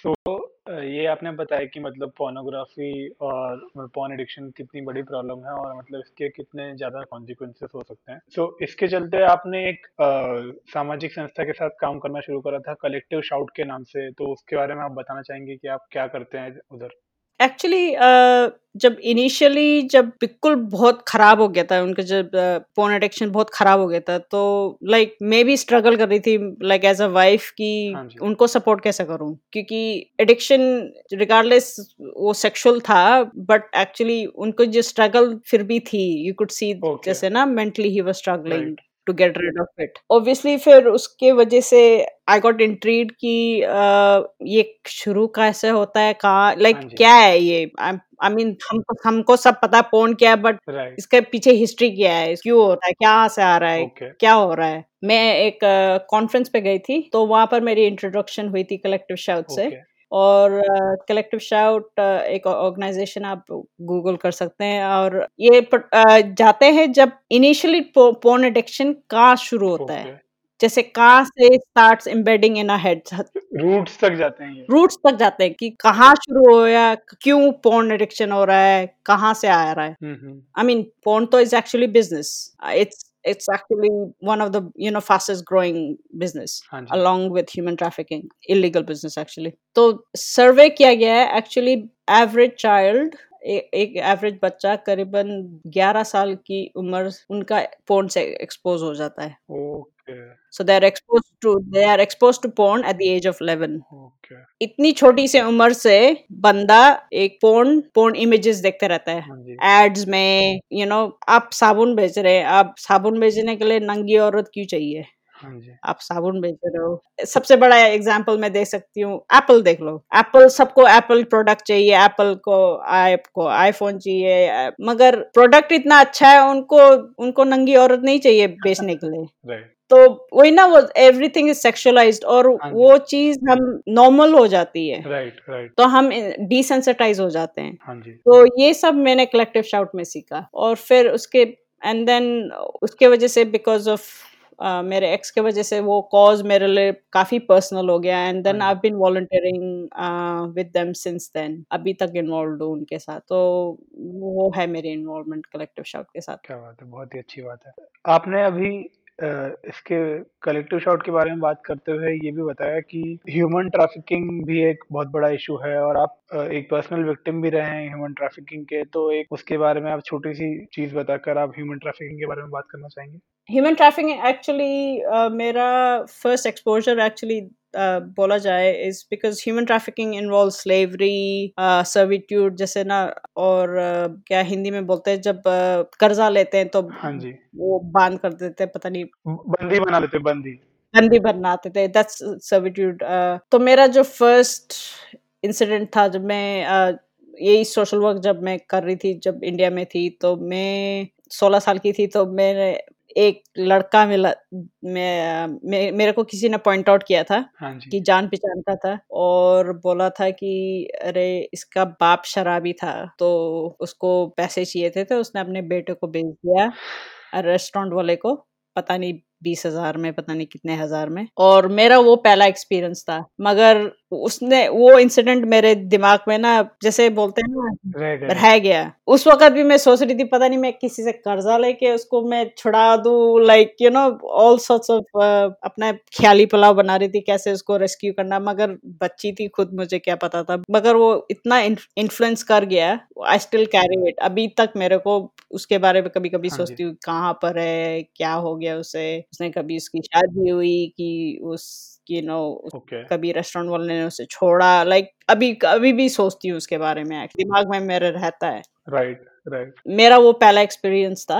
ये आपने बताया कि मतलब पोर्नोग्राफी और पोर्न एडिक्शन कितनी बड़ी प्रॉब्लम है और मतलब इसके कितने ज़्यादा कॉन्सिक्वेंसेस हो सकते हैं। सो इसके चलते आपने एक आ, सामाजिक संस्था के साथ काम करना शुरू करा था कलेक्टिव शाउट के नाम से। तो उसके बारे में आप बताना चाहेंगे कि आप क्या करते हैं उधर? एक्चुअली uh, जब इनिशियली जब बिल्कुल बहुत खराब हो गया था उनका जब पोन एडिक्शन बहुत खराब हो गया था तो लाइक मैं भी स्ट्रगल कर रही थी लाइक एज अ वाइफ कि हाँ उनको सपोर्ट कैसे करूँ? क्योंकि एडिक्शन रिगार्डलेस वो सेक्सुअल था बट एक्चुअली उनको जो स्ट्रगल फिर भी थी। यू कुड सी जैसे ना mentally he was struggling. To get rid of it obviously फिर उसके वजह से आई गॉट इंट्रीड कि uh, ये शुरू कैसे होता है कहाँ लाइक हाँ जी। क्या है ये? आई मीन हमको हमको सब पता है पोन क्या है बट राइट इसके पीछे हिस्ट्री क्या है? क्यों होता है? क्या से आ रहा है? ओके क्या हो रहा है? मैं एक कॉन्फ्रेंस uh, पे गई थी तो वहाँ पर मेरी इंट्रोडक्शन हुई थी कलेक्टिव शाउट से। ओके और कलेक्टिव शाउट एक ऑर्गेनाइजेशन आप गूगल कर सकते हैं और ये अ, जाते हैं जब इनिशियली पोर्न एडिक्शन कहाँ शुरू होता है। जैसे कहाँ से starts embedding in head roots तक जाते हैं रूट्स तक जाते हैं कि कहाँ शुरू हो होया क्यों पोर्न एडिक्शन हो रहा है कहाँ से आ रहा है। आई मीन I तो is actually business business. it's actually one of the you know fastest growing business along with human trafficking illegal business actually. So survey kiya gaya actually average child एक average बच्चा करीबन 11 साल की उम्र उनका porn से expose हो जाता है। Okay so they are expose to they are expose to porn at the age of 11 okay इतनी छोटी सी उम्र से बंदा एक पोर्न पोर्न इमेजेस देखते रहता है। हाँ एड्स में यू you नो know, आप साबुन बेच रहे हैं आप साबुन बेचने के लिए नंगी औरत क्यों चाहिए? हाँ आप साबुन बेच रहे। हो सबसे बड़ा एग्ज़ाम्पल मैं दे सकती हूँ एप्पल देख लो। एप्पल सबको एप्पल प्रोडक्ट चाहिए एप्पल को आपको आईफोन चाहिए मगर प्रोडक्ट इतना अच्छा है उनको उनको नंगी औरत नहीं चाहिए बेचने के लिए। तो वही ना वो एवरीथिंग इज़ सेक्सुअलाइज्ड और हाँ वो चीज़ हम नॉर्मल हो जाती है। राइट राइट तो हम डिसेंसिटाइज हो जाते हैं। हाँ जी। तो ये सब मैंने कलेक्टिव शाउट में सीखा और फिर उसके एंड देन उसके वजह से बिकॉज़ ऑफ़ मेरे एक्स के वजह से वो कॉज मेरे लिए काफ़ी पर्सनल हो गया and then I been volunteering with them since then अभी तक इन्वॉल्व हूँ उनके साथ। तो वो है मेरी इन्वॉल्वमेंट कलेक्टिव शाउट के साथ। क्या बात है बहुत ही अच्छी बात है। आपने अभी अ, इसके कलेक्टिव शॉट के बारे में बात करते हुए ये भी बताया कि ह्यूमन ट्रैफिकिंग भी एक बहुत बड़ा इशू है और आप एक पर्सनल विक्टिम भी रहे हैं ह्यूमन ट्रैफिकिंग के। तो एक उसके बारे में आप छोटी सी चीज़ बताकर आप ह्यूमन ट्रैफिकिंग के बारे में बात करना चाहेंगे? ह्यूमन ट्रैफिकिंग एक्चुअली मेरा फ़र्स्ट एक्सपोजर एक्चुअली बोला जाए is because human trafficking involve slavery servitude जैसे ना और uh, क्या हिंदी में बोलते हैं जब uh, कर्जा लेते हैं तो हाँ जी। वो बाँध कर देते हैं पता नहीं। बंदी बना लेते बंदी। बंदी बनाते थे दैट्स सर्विट्यूड तो मेरा जो फ़र्स्ट इंसिडेंट था जब मैं uh, यही सोशल वर्क जब मैं कर रही थी जब इंडिया में थी तो मैं सोलह साल की थी तो मैंने एक लड़का मिला मैं, मे, मेरे को किसी ने पॉइंट आउट किया था हाँ जी। कि जान पहचान का था और बोला था कि अरे इसका बाप शराबी था। तो उसको पैसे चाहिए थे तो उसने अपने बेटे को भेज दिया रेस्टोरेंट वाले को पता नहीं बीस हज़ार में पता नहीं कितने हज़ार में। और मेरा वो पहला एक्सपीरियंस था। मगर उसने वो इंसिडेंट मेरे दिमाग में ना जैसे बोलते हैं ना रह गया। उस वक्त भी मैं सोच रही थी पता नहीं मैं किसी से कर्जा लेके उसको मैं छुड़ा दू like you know all sorts of अपना ख्याली पुलाव बना रही थी कैसे उसको रेस्क्यू करना। मगर बच्ची थी खुद मुझे क्या पता था। मगर वो इतना इन्फ्लुएंस कर गया आई स्टिल कैरी इट अभी तक मेरे को उसके बारे में कभी कभी हाँ सोचती हूँ कहाँ पर है क्या हो गया उसे। उसने कभी उसकी शादी हुई कि उस यू नो ओके। कभी रेस्टोरेंट वाले ने उसे छोड़ा लाइक like, अभी अभी भी सोचती हूँ उसके बारे में दिमाग में मेरे रहता है। राइट राइट मेरा वो पहला एक्सपीरियंस था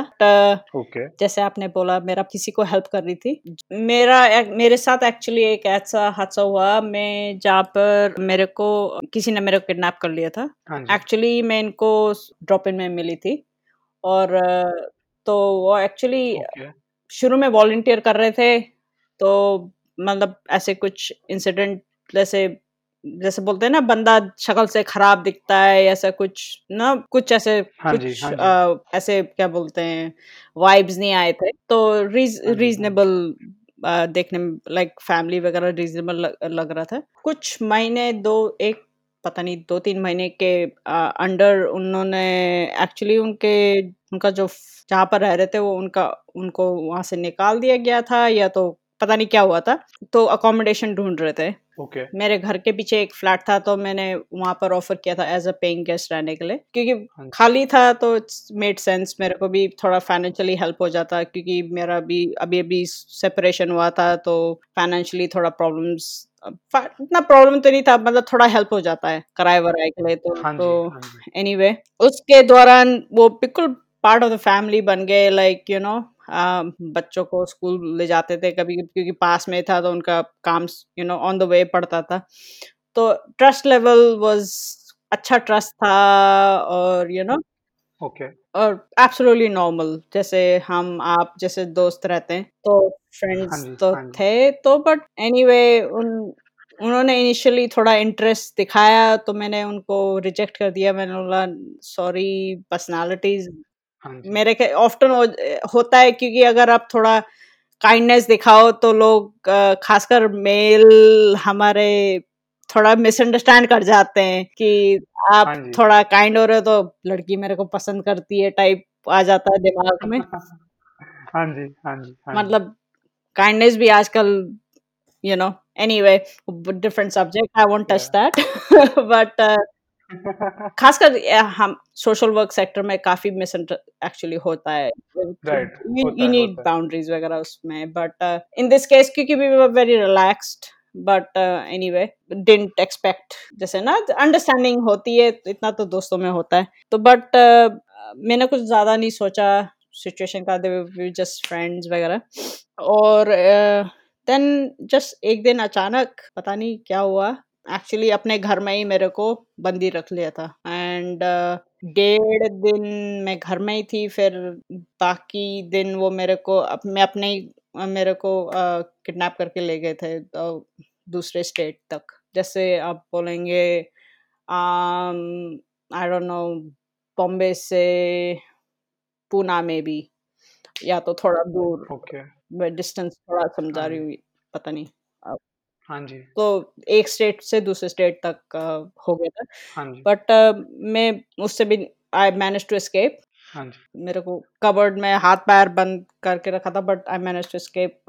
ओके। जैसे आपने बोला मेरा किसी को हेल्प कर रही थी। मेरा एक- मेरे साथ एक्चुअली एक ऐसा हादसा हुआ मैं जहाँ पर मेरे को किसी ने मेरे को किडनैप कर लिया था। हाँ एक्चुअली मैं इनको ड्रॉप इन में मिली थी। और तो वो एक्चुअली ओके। शुरू में वॉलंटियर कर रहे थे तो मतलब ऐसे कुछ इंसिडेंट जैसे जैसे बोलते हैं ना बंदा शक्ल से खराब दिखता है ऐसा कुछ ना कुछ ऐसे हाँ कुछ जी कुछ हाँ जी। अ, ऐसे क्या बोलते हैं वाइब्स नहीं आए थे। तो रीज हाँ जी हाँ जी। रीजनेबल देखने में लाइक फैमिली वगैरह रीजनेबल लग, लग रहा था। कुछ महीने दो एक पता नहीं दो तीन महीने के अंडर उन्होंने एक्चुअली उनके उनका जो फ- जहाँ पर रह रहे थे वो उनका उनको वहाँ से निकाल दिया गया था या तो पता नहीं क्या हुआ था तो अकोमोडेशन ढूंढ रहे थे। ओके। मेरे घर के पीछे एक फ्लैट था तो मैंने वहाँ पर ऑफ़र किया था एज अ पेइंग गेस्ट रहने के लिए क्योंकि हाँ जी। खाली था तो इट्स मेड सेंस मेरे को भी थोड़ा फाइनेंशियली हेल्प हो जाता क्योंकि मेरा भी अभी अभी सेपरेशन हुआ था तो फाइनेंशियली थोड़ा प्रॉब्लम्स इतना प्रॉब्लम तो नहीं था मतलब थोड़ा हेल्प हो जाता है किराए वराए के लिए तो हाँ तो हाँ जी। उसके दौरान वो बिल्कुल पार्ट ऑफ़ द फैमिली बन गए लाइक यू नो बच्चों को स्कूल ले जाते थे कभी क्योंकि पास में था तो उनका काम you know on the way पड़ता था। तो ट्रस्ट लेवल वाज अच्छा ट्रस्ट था और यू नो ओके और एब्सोल्युटली नॉर्मल जैसे हम आप जैसे दोस्त रहते हैं तो हाँ फ्रेंड्स जी तो हाँ थे तो बट एनीवे उन उन्होंने इनिशियली थोड़ा इंटरेस्ट दिखाया तो मैंने उनको रिजेक्ट कर दिया। मैंने बोला सॉरी पर्सनालिटीज हाँ मेरे के ऑफ्टन हो, होता है क्योंकि अगर आप थोड़ा काइंडनेस दिखाओ तो लोग खासकर मेल हमारे थोड़ा मिसअंडरस्टैंड कर जाते हैं कि हाँ आप जी। थोड़ा काइंड हो रहे हो तो लड़की मेरे को पसंद करती है टाइप आ जाता है दिमाग में। हाँ जी हाँ जी हाँ मतलब काइंडनेस भी आजकल you know anyway different subject I won't touch that but खासकर हम सोशल वर्क सेक्टर में काफ़ी मिस एक्चुअली होता है। यू है नीड बाउंड्रीज वगैरह उसमें। बट इन दिस केस क्योंकि we were very relaxed but anyway didn't expect जैसे ना अंडरस्टैंडिंग होती है इतना तो दोस्तों में होता है। तो बट uh, मैंने कुछ ज़्यादा नहीं सोचा सिचुएशन का जस्ट फ्रेंड्स वगैरह। और देन uh, जस्ट एक दिन अचानक पता नहीं क्या हुआ। एक्चुअली अपने घर में ही मेरे को बंदी रख लिया था। एंड डेढ़ दिन मैं घर में ही थी फिर बाकी दिन वो मेरे को अप, मैं अपने अ, मेरे को किडनैप करके ले गए थे अ, दूसरे स्टेट तक। जैसे आप बोलेंगे आई डोंट नो बॉम्बे से पूना में भी या तो थोड़ा दूर ओके डिस्टेंस थोड़ा समझा हाँ रही जी। हुई पता नहीं। अ, हाँ जी। तो एक स्टेट से दूसरे स्टेट तक अ, हो गया था। हाँ जी। बट मैं उससे भी आई मैनेज टू एस्केप हाँ मेरे को कबर्ड में हाथ पैर बंद करके रखा था but I manage to escape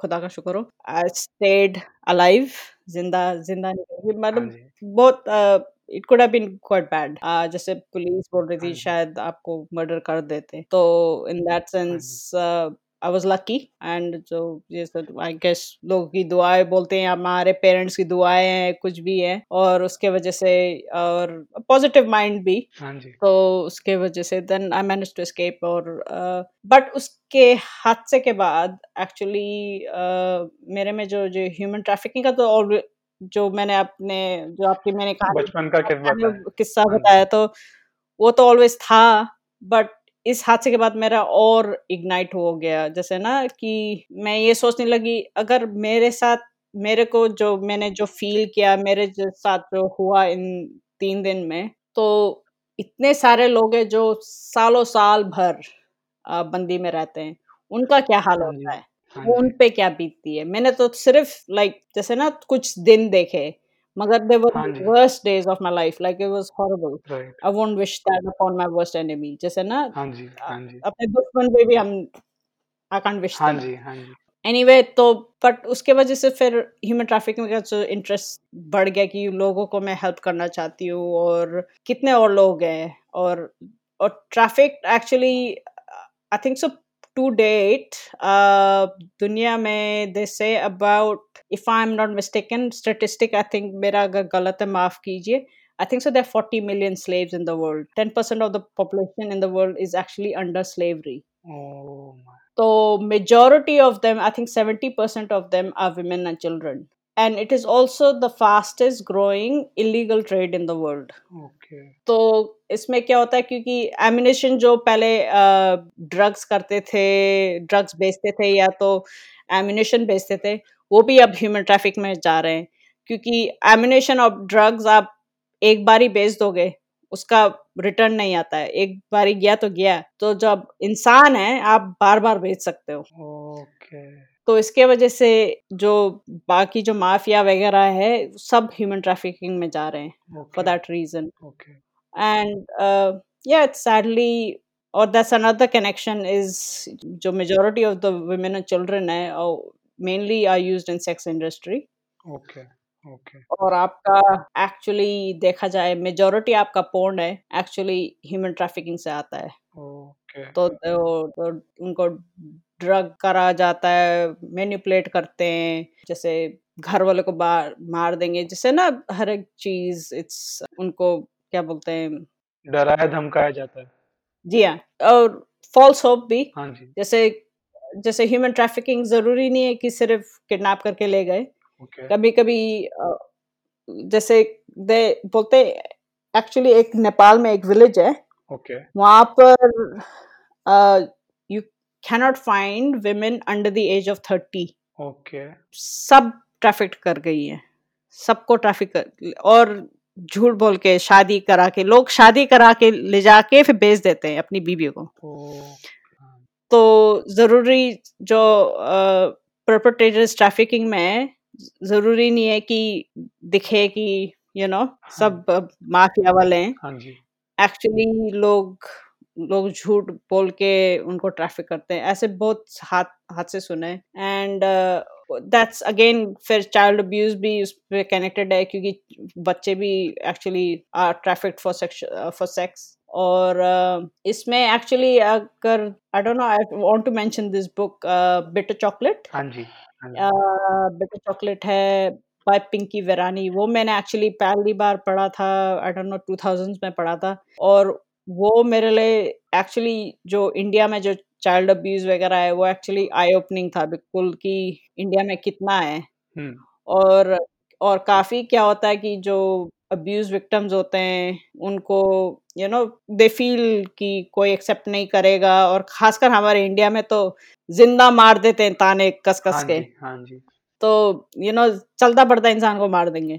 खुदा का शुक्र हो। आई स्टेड अलाइव ज़िंदा ज़िंदा नहीं हाँ मतलब बहुत it could have been quite bad जैसे पुलिस बोल रही हाँ थी शायद आपको मर्डर कर देते। तो इन दैट हाँ sense I was lucky and जो ये आई गेस लोगों की दुआएँ बोलते हैं हमारे पेरेंट्स की दुआएँ हैं कुछ भी है और उसके वजह से और पॉजिटिव माइंड भी। हाँ जी। तो उसके वजह से then I manage to escape और बट उसके हादसे के बाद एक्चुअली uh, मेरे में जो जो ह्यूमन ट्रैफिकिंग का तो और जो मैंने अपने जो आपकी मैंने कहानी बचपन का किस्सा हाँ बताया तो वो तो ऑलवेज था बट इस हादसे के बाद मेरा और इग्नाइट हो गया। जैसे ना कि मैं ये सोचने लगी अगर मेरे साथ मेरे को जो मैंने जो फील किया मेरे जो साथ जो हुआ इन तीन दिन में तो इतने सारे लोग हैं जो सालों साल भर अ, बंदी में रहते हैं। उनका क्या हाल हाँ जी होता है? हाँ वो उन पे क्या बीतती है? मैंने तो सिर्फ़ लाइक जैसे ना कुछ दिन देखे मगर they were worst days of my life like it was horrible I won't wish that upon my worst enemy जैसे ना हाँ जी हाँ जी। अपने दुश्मन पे भी हम आई कांट विश हाँ जी हाँ जी। एनीवे anyway, तो बट उसके वजह से फिर ह्यूमन ट्रैफिकिंग का जो इंटरेस्ट बढ़ गया कि लोगों को मैं हेल्प करना चाहती हूँ और कितने और लोग हैं और और traffic actually I think so to date दुनिया में they say about If I am not mistaken statistic I think मेरा अगर गलत है माफ कीजिए I think so. There are 40 million slaves in the world. 10% of the population in the world is actually under slavery. Oh my. So majority of them, I think 70% of them are women and children. And it is also the fastest growing illegal trade in the world. Okay. तो इसमें क्या होता है क्योंकि ammunition जो पहले drugs करते थे ड्रग्स बेचते थे या तो एमिनेशन बेचते थे वो भी अब ह्यूमन ट्रैफ़िक में जा रहे हैं। क्योंकि एमिनेशन ऑफ़ ड्रग्स आप एक बार ही बेच दोगे उसका रिटर्न नहीं आता है। एक बार गया तो गया तो जब इंसान है आप बार बार बेच सकते हो। ओके तो इसके वजह से जो बाकी जो माफिया वगैरह है सब ह्यूमन ट्रैफिकिंग में जा रहे हैं। For that reason and yeah it's sadly or that's another connection is जो majority of the women and children है or mainly are used in sex industry. Okay okay और आपका एक्चुअली देखा जाए मेजोरिटी आपका पोर्न है एक्चुअली ह्यूमन ट्रैफिकिंग से आता है। ओके तो, तो, तो उनको ड्रग करा जाता है मैनिपुलेट करते हैं जैसे घर वाले को बार मार देंगे जैसे ना हर एक चीज़ इट्स उनको क्या बोलते हैं? डराया धमकाया जाता है। जी हाँ और फॉल्स होप भी। हाँ जी। जैसे जैसे ह्यूमन ट्रैफिकिंग ज़रूरी नहीं है कि सिर्फ़ किडनैप करके ले गए। ओके कभी कभी जैसे दे बोलते एक्चुअली एक नेपाल में एक विलेज है। ओके वहाँ पर you cannot find women under the age of thirty okay सब ट्रैफ़िक कर गई है। सबको ट्रैफ़िक कर और झूठ बोल के शादी करा के लोग शादी करा के ले जाके फिर बेच देते हैं अपनी बीवी को। तो ज़रूरी जो परपोटेटर्स ट्रैफिकिंग में है, ज़रूरी नहीं है कि दिखे कि यू you नो know, सब माफिया वाले हैं। हाँ जी। एक्चुअली लोग लोग झूठ बोल के उनको ट्रैफ़िक करते हैं। ऐसे बहुत हाथ हाथ से सुने एंड दैट्स अगेन फिर चाइल्ड अब्यूज भी उस पर कनेक्टेड है क्योंकि बच्चे भी actually are traffic for for sex और uh, इसमें एक्चुअली अगर I don't know I want to mention this book bitter chocolate हाँ जी बिटर चॉकलेट है बाय पिंकी वेरानी वो मैंने एक्चुअली पहली बार पढ़ा था I don't know two thousands में पढ़ा था। और वो मेरे लिए एक्चुअली जो इंडिया में जो चाइल्ड अब्यूज वगैरह है वो एक्चुअली आई ओपनिंग था बिल्कुल कि इंडिया में कितना है। और और काफ़ी क्या होता है कि जो अब्यूज विक्टिम्स होते हैं उनको यू नो दे फील कि कोई एक्सेप्ट नहीं करेगा और खासकर हमारे इंडिया में तो ज़िंदा मार देते हैं ताने कस कस हाँ के हाँ जी। तो यू नो चलता पड़ता इंसान को मार देंगे।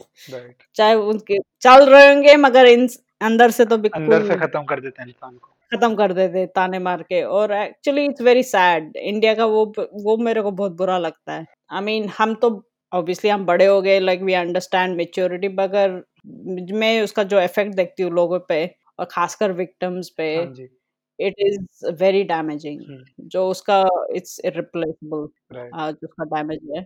चाहे उनके चल रहे होंगे मगर इन अंदर से तो अंदर बिल्कुल से खत्म कर देते हैं इंसान को। खत्म कर देते ताने मार के और actually it's very sad India का वो वो मेरे को बहुत बुरा लगता है। आई I मीन mean, हम तो ऑब्वियसली हम बड़े हो गए लाइक वी अंडरस्टैंड मेच्योरिटी मगर मैं उसका जो इफ़ेक्ट देखती हूँ लोगों पे और खासकर विक्टिम्स पे इट इज़ वेरी डैमेजिंग जो उसका इट्स इरिप्लेसेबल जो उसका डैमेज है।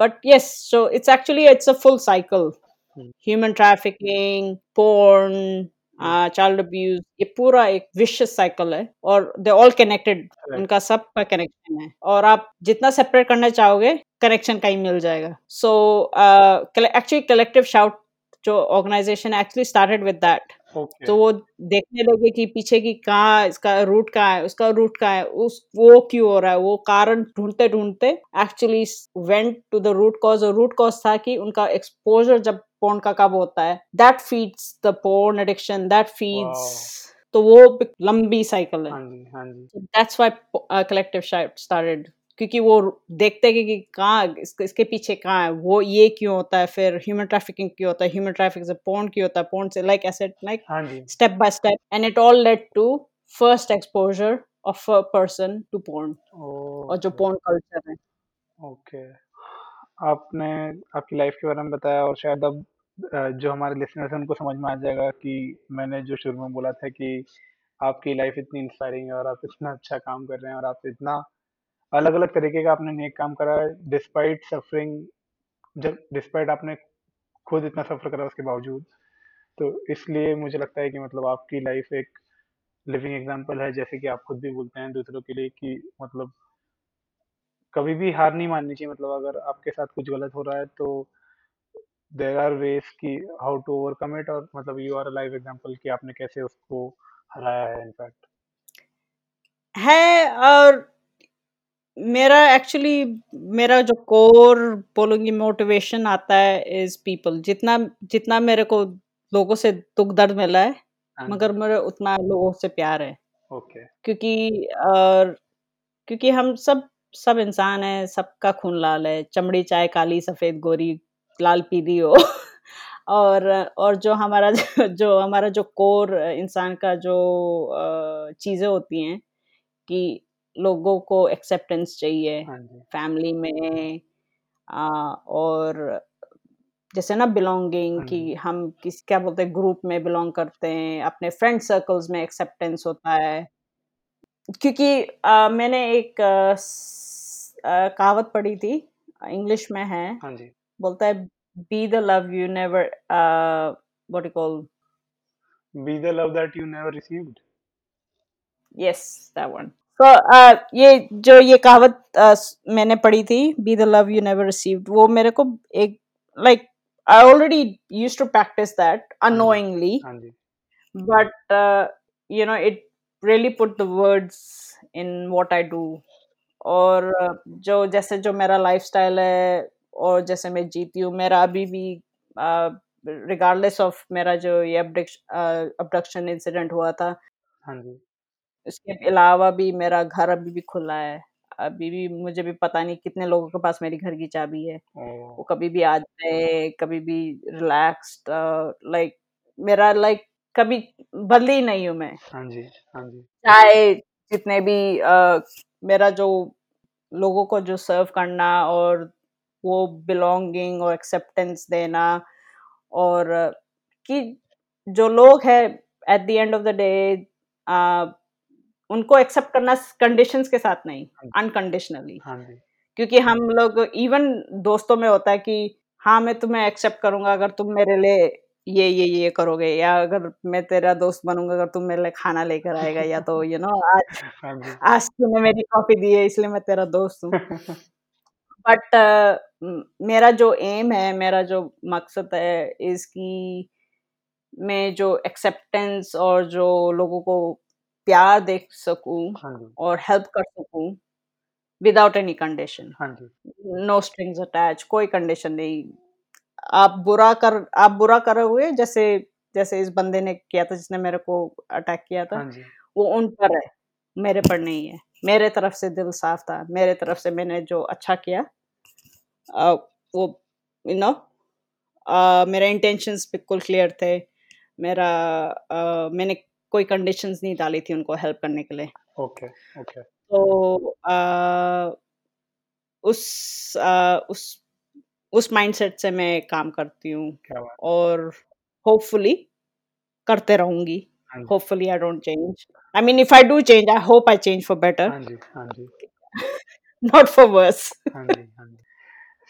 But yes so it's actually it's a full cycle human trafficking porn child abuse ये पूरा एक विशियस साइकिल है और दे ऑल कनेक्टेड उनका सब का कनेक्शन है और आप जितना सेपरेट करना चाहोगे कनेक्शन कहीं मिल जाएगा। सो एक्चुअली कलेक्टिव शाउट जो organisation actually started with that. तो वो देखने लगे कि पीछे की कहाँ इसका रूट कहाँ है उसका रूट कहाँ है उस वो क्यों हो रहा है वो कारण ढूंढते ढूंढते actually went to the root cause और रूट कॉज था कि उनका एक्सपोजर जब पोर्न का कब होता है that feeds the porn addiction that feeds तो वो लंबी साइकिल है। दैट्स व्हाई कलेक्टिव स्टार्टेड क्योंकि वो देखते हैं कि कहाँ इसके, इसके पीछे कहाँ है वो ये क्यों होता है फिर ह्यूमन ट्रैफिकिंग क्यों होता है ह्यूमन ट्रैफ़िक से पोर्न क्यों होता है पोर्न से like asset like step by step and it all led to first exposure of a person to porn और जो porn culture है। ओके आपने आपकी लाइफ के बारे में बताया और शायद अब जो हमारे लिसनर्स हैं उनको समझ में आ जाएगा कि मैंने जो शुरू में बोला था कि आपकी लाइफ इतनी इंस्पायरिंग है और आप इतना अच्छा काम कर रहे हैं और आप इतना अलग अलग तरीके का आपने नेक काम करा है डिस्पाइट सफरिंग डिस्पाइट आपने खुद इतना सफ़र करा उसके बावजूद तो इसलिए मुझे लगता है कि मतलब आपकी लाइफ एक लिविंग एग्जांपल है, जैसे कि आप खुद भी बोलते हैं दूसरों के लिए कि मतलब कभी भी हार नहीं माननी चाहिए मतलब अगर आपके साथ कुछ गलत हो रहा है तो देर आर वेज कि हाउ टू ओवरकम इट और मतलब यू आर लाइव एग्जांपल कि आपने कैसे उसको हराया है इनफैक्ट है और मेरा एक्चुअली मेरा जो कोर बोलूँगी मोटिवेशन आता है इज़ पीपल जितना जितना मेरे को लोगों से दुख दर्द मिला है हाँ मगर मेरे उतना लोगों से प्यार है। ओके क्योंकि और क्योंकि हम सब सब इंसान हैं सबका खून लाल है। चमड़ी चाहे काली सफ़ेद गोरी लाल पीली हो। और और जो हमारा जो हमारा जो कोर इंसान का जो चीज़ें होती हैं कि लोगों को एक्सेप्टेंस चाहिए हाँ फैमिली में आ, और जैसे ना बिलोंगिंग हाँ कि हम किस क्या बोलते हैं ग्रुप में बिलोंग करते हैं अपने फ्रेंड सर्कल्स में एक्सेप्टेंस होता है। क्योंकि आ, मैंने एक आ, आ, कहावत पढ़ी थी इंग्लिश में है हाँ जी। बोलता है be the love you never what you call be the love that you never received yes that one तो ये जो ये कहावत uh, मैंने पढ़ी थी be the love you never received वो मेरे को एक like I already use to practice that annoyingly uh, you know it really put the words in what I do. और uh, जो जैसे जो मेरा लाइफस्टाइल है और जैसे मैं जीती हूँ मेरा अभी भी रिगार्डलेस ऑफ़ मेरा जो ये अबडक्शन इंसिडेंट हुआ था हाँ जी। इसके अलावा भी मेरा घर अभी भी खुला है। अभी भी मुझे भी पता नहीं कितने लोगों के पास मेरी घर की चाबी है। वो कभी भी आ जाए कभी भी रिलैक्स्ड लाइक मेरा लाइक कभी बदली नहीं हूँ मैं। हाँ जी हाँ जी। चाहे जितने भी अ, मेरा जो लोगों को जो सर्व करना और वो बिलोंगिंग और एक्सेप्टेंस देना और कि जो लोग हैं at the end of the day उनको एक्सेप्ट करना कंडीशंस के साथ नहीं हाँ अनकंडीशनली हाँ क्योंकि हम लोग इवन दोस्तों में होता है कि हाँ मैं तुम्हें एक्सेप्ट करूँगा अगर तुम मेरे लिए ये ये ये करोगे या अगर मैं तेरा दोस्त बनूँगा अगर तुम मेरे लिए खाना लेकर आएगा या तो यू you नो know, आज हाँ आज तूने मेरी कॉफ़ी दी है इसलिए मैं तेरा दोस्त हूँ। बट uh, मेरा जो एम है मेरा जो मकसद है इसकी मैं जो एक्सेप्टेंस और जो लोगों को प्यार दे सकूँ हाँ जी। और हेल्प कर सकूँ विदाउट एनी कंडीशन हाँ जी। नो स्ट्रिंग्स अटैच कोई कंडीशन नहीं। आप बुरा कर आप बुरा करे हुए जैसे जैसे इस बंदे ने किया था जिसने मेरे को अटैक किया था हाँ जी। वो उन पर है मेरे पर नहीं है। मेरे तरफ़ से दिल साफ़ था मेरे तरफ़ से मैंने जो अच्छा किया अ, वो यू नो मेरे इंटेंशंस बिल्कुल क्लियर थे। मेरा अ, मैंने कोई कंडीशंस नहीं डाली थी उनको हेल्प करने के लिए। Okay okay, okay okay. तो अ, उस अ, उस उस माइंडसेट से मैं काम करती हूँ। और होपफुली करते रहूँगी। Hopefully I don't change I mean if I do change I hope I change for better not for worse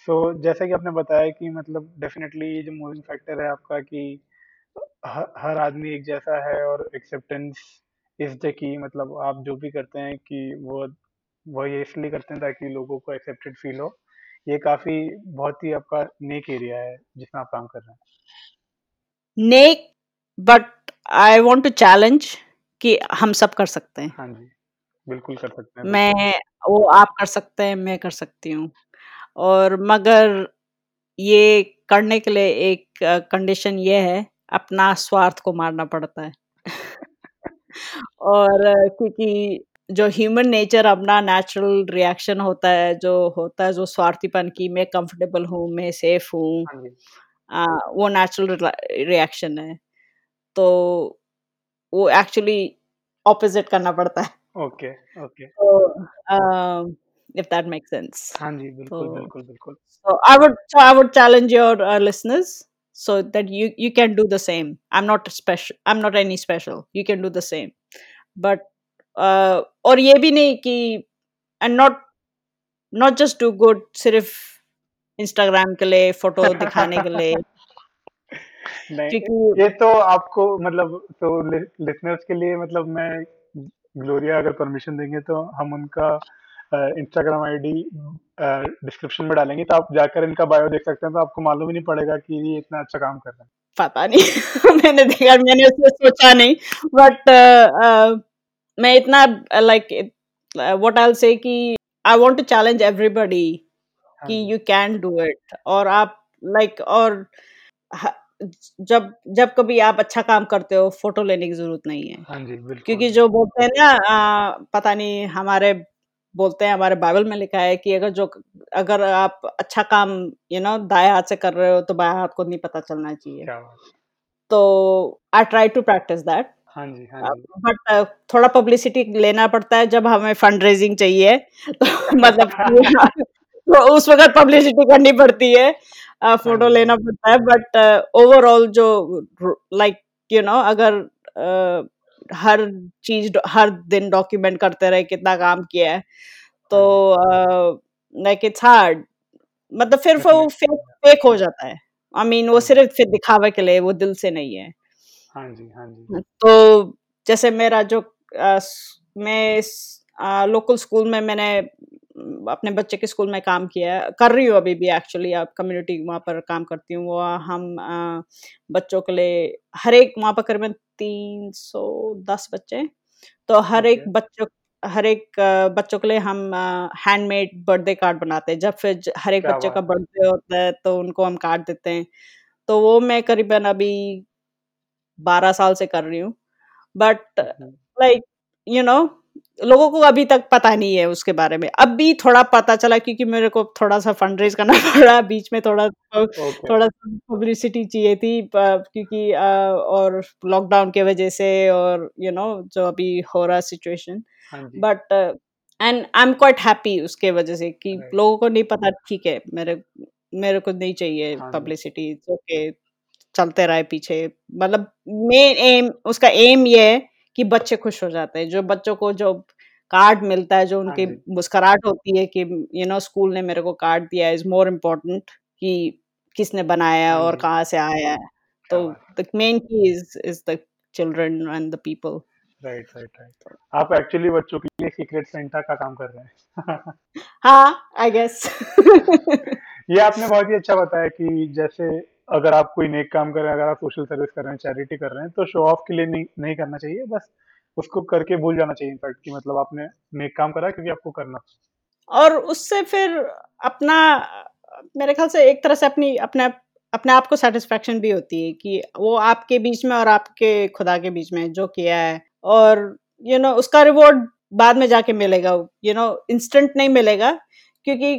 so जैसा कि आपने बताया कि मतलब डेफिनेटली ये जो मूविंग फैक्टर है आपका कि हर हर आदमी एक जैसा है और एक्सेप्टेंस इज़ द की मतलब आप जो भी करते हैं कि वो वो ये इसलिए करते हैं ताकि लोगों को एक्सेप्टेड फील हो। ये काफ़ी बहुत ही आपका नेक एरिया है जिसमें आप काम कर रहे हैं। नेक but I want to challenge कि हम सब कर सकते हैं। हाँ जी बिल्कुल कर सकते हैं मैं वो आप कर सकते हैं मैं कर सकती हूँ। और मगर ये करने के लिए एक कंडीशन ये है अपना स्वार्थ को मारना पड़ता है। और क्योंकि जो ह्यूमन नेचर अपना नेचुरल रिएक्शन होता है जो होता है जो स्वार्थीपन की मैं कंफर्टेबल हूँ मैं सेफ़ हूँ हाँ वो नेचुरल रिएक्शन है। तो वो एक्चुअली ऑपोजिट करना पड़ता है। Okay okay. तो इफ़ दैट मेक सेंस हाँ जी बिल्कुल तो बिल्कुल बिल्कुल। so i would so i would challenge your uh, listeners so that you you can do the same i'm not special i'm not any special you can do the same but uh, और ये भी नहीं कि and not not just do good सिर्फ़ Instagram के लिए photo दिखाने के लिए नहीं ये तो आपको मतलब तो लिसनर्स के लिए मतलब मैं ग्लोरिया अगर परमिशन देंगे तो हम उनका इंस्टाग्राम आईडी डिस्क्रिप्शन में डालेंगे तो आप जाकर इनका बायो देख सकते हैं तो आपको मालूम ही नहीं पड़ेगा कि ये इतना अच्छा काम कर रहे हैं। पता नहीं मैंने देखा मैंने उसमें सोचा नहीं। बट uh, uh, मैं इतना लाइक व्हाट आई से कि I want to challenge everybody कि यू कैन डू इट और आप लाइक like, और जब जब कभी आप अच्छा काम करते हो फ़ोटो लेने की ज़रूरत नहीं है। हाँ जी क्योंकि जो बोलते हैं ना पता नहीं हमारे बोलते हैं हमारे बाइबल में लिखा है कि अगर जो अगर आप अच्छा काम यू नो दाएँ हाथ से कर रहे हो तो बाएँ हाथ को नहीं पता चलना चाहिए। तो I try to practice that हाँ जी हाँ जी। बट थोड़ा पब्लिसिटी लेना पड़ता है जब हमें फंड रेजिंग चाहिए। तो मतलब तो उस वक्त पब्लिसिटी करनी पड़ती है। फ़ोटो हाँ लेना पड़ता है। बट ओवरऑल जो लाइक यू नो अगर uh, हर चीज़ हर दिन डॉक्यूमेंट करते रहे कितना काम किया है। तो लाइक इट्स हार्ड मतलब फिर वो फेक फेक हो जाता है। आई I मीन mean, वो हाँ सिर्फ़ फिर दिखावे के लिए वो दिल से नहीं है। हाँ जी हाँ जी। तो जैसे मेरा जो आ, मैं लोकल स्कूल में मैंने अपने बच्चे के स्कूल में काम किया है। कर रही हूँ अभी भी एक्चुअली अब कम्युनिटी वहाँ पर काम करती हूँ। वो हम आ, बच्चों के लिए हर एक वहाँ पर करीबन तीन सौ दस बच्चे। तो हर एक बच्चों हर एक बच्चों के लिए हम हैंडमेड बर्थडे कार्ड बनाते हैं। जब फिर हर एक बच्चे का बर्थडे होता है तो उनको हम कार्ड देते हैं। तो वो मैं करीबन अभी बारह साल से कर रही हूँ। बट लाइक यू नो लोगों को अभी तक पता नहीं है उसके बारे में। अब भी थोड़ा पता चला क्योंकि मेरे को थोड़ा सा फंड रेज करना पड़ा बीच में थोड़ा okay. थोड़ा पब्लिसिटी चाहिए थी क्योंकि और लॉकडाउन के वजह से और यू you नो know, जो अभी हो रहा situation but and I am quite happy उसके वजह से कि right. लोगों को नहीं पता ठीक है मेरे मेरे को नहीं चाहिए पब्लिसिटी ओके चलते रहे पीछे। मतलब मेन एम उसका एम ये है कि बच्चे खुश हो जाते हैं। जो बच्चों को जो कार्ड मिलता है जो हाँ उनकी मुस्कुराहट होती है कि यू नो स्कूल ने मेरे को कार्ड दिया इज़ मोर इम्पोर्टेंट कि किसने बनाया हाँ और कहाँ से आया है। तो the main key is is the children and the people. Right right right. आप एक्चुअली बच्चों के लिए सीक्रेट सेंटा का काम कर रहे हैं। हाँ आई गेस ये आपने बहुत ही अच्छा बताया कि जैसे अगर आप कोई नेक काम कर रहे हैं अगर आप सोशल सर्विस कर रहे हैं चैरिटी कर रहे हैं तो शो ऑफ़ के लिए नहीं नहीं करना चाहिए। बस उसको करके भूल जाना चाहिए इनफैक्ट कि मतलब आपने नेक काम करा क्योंकि आपको करना। और उससे फिर अपना मेरे ख्याल से एक तरह से अपनी अपने अपने आप को सेटिस्फेक्शन भी होती है कि वो आपके बीच में और आपके खुदा के बीच में जो किया है। और यू you नो know, उसका रिवॉर्ड बाद में जाके मिलेगा। यू नो इंस्टेंट नहीं मिलेगा क्योंकि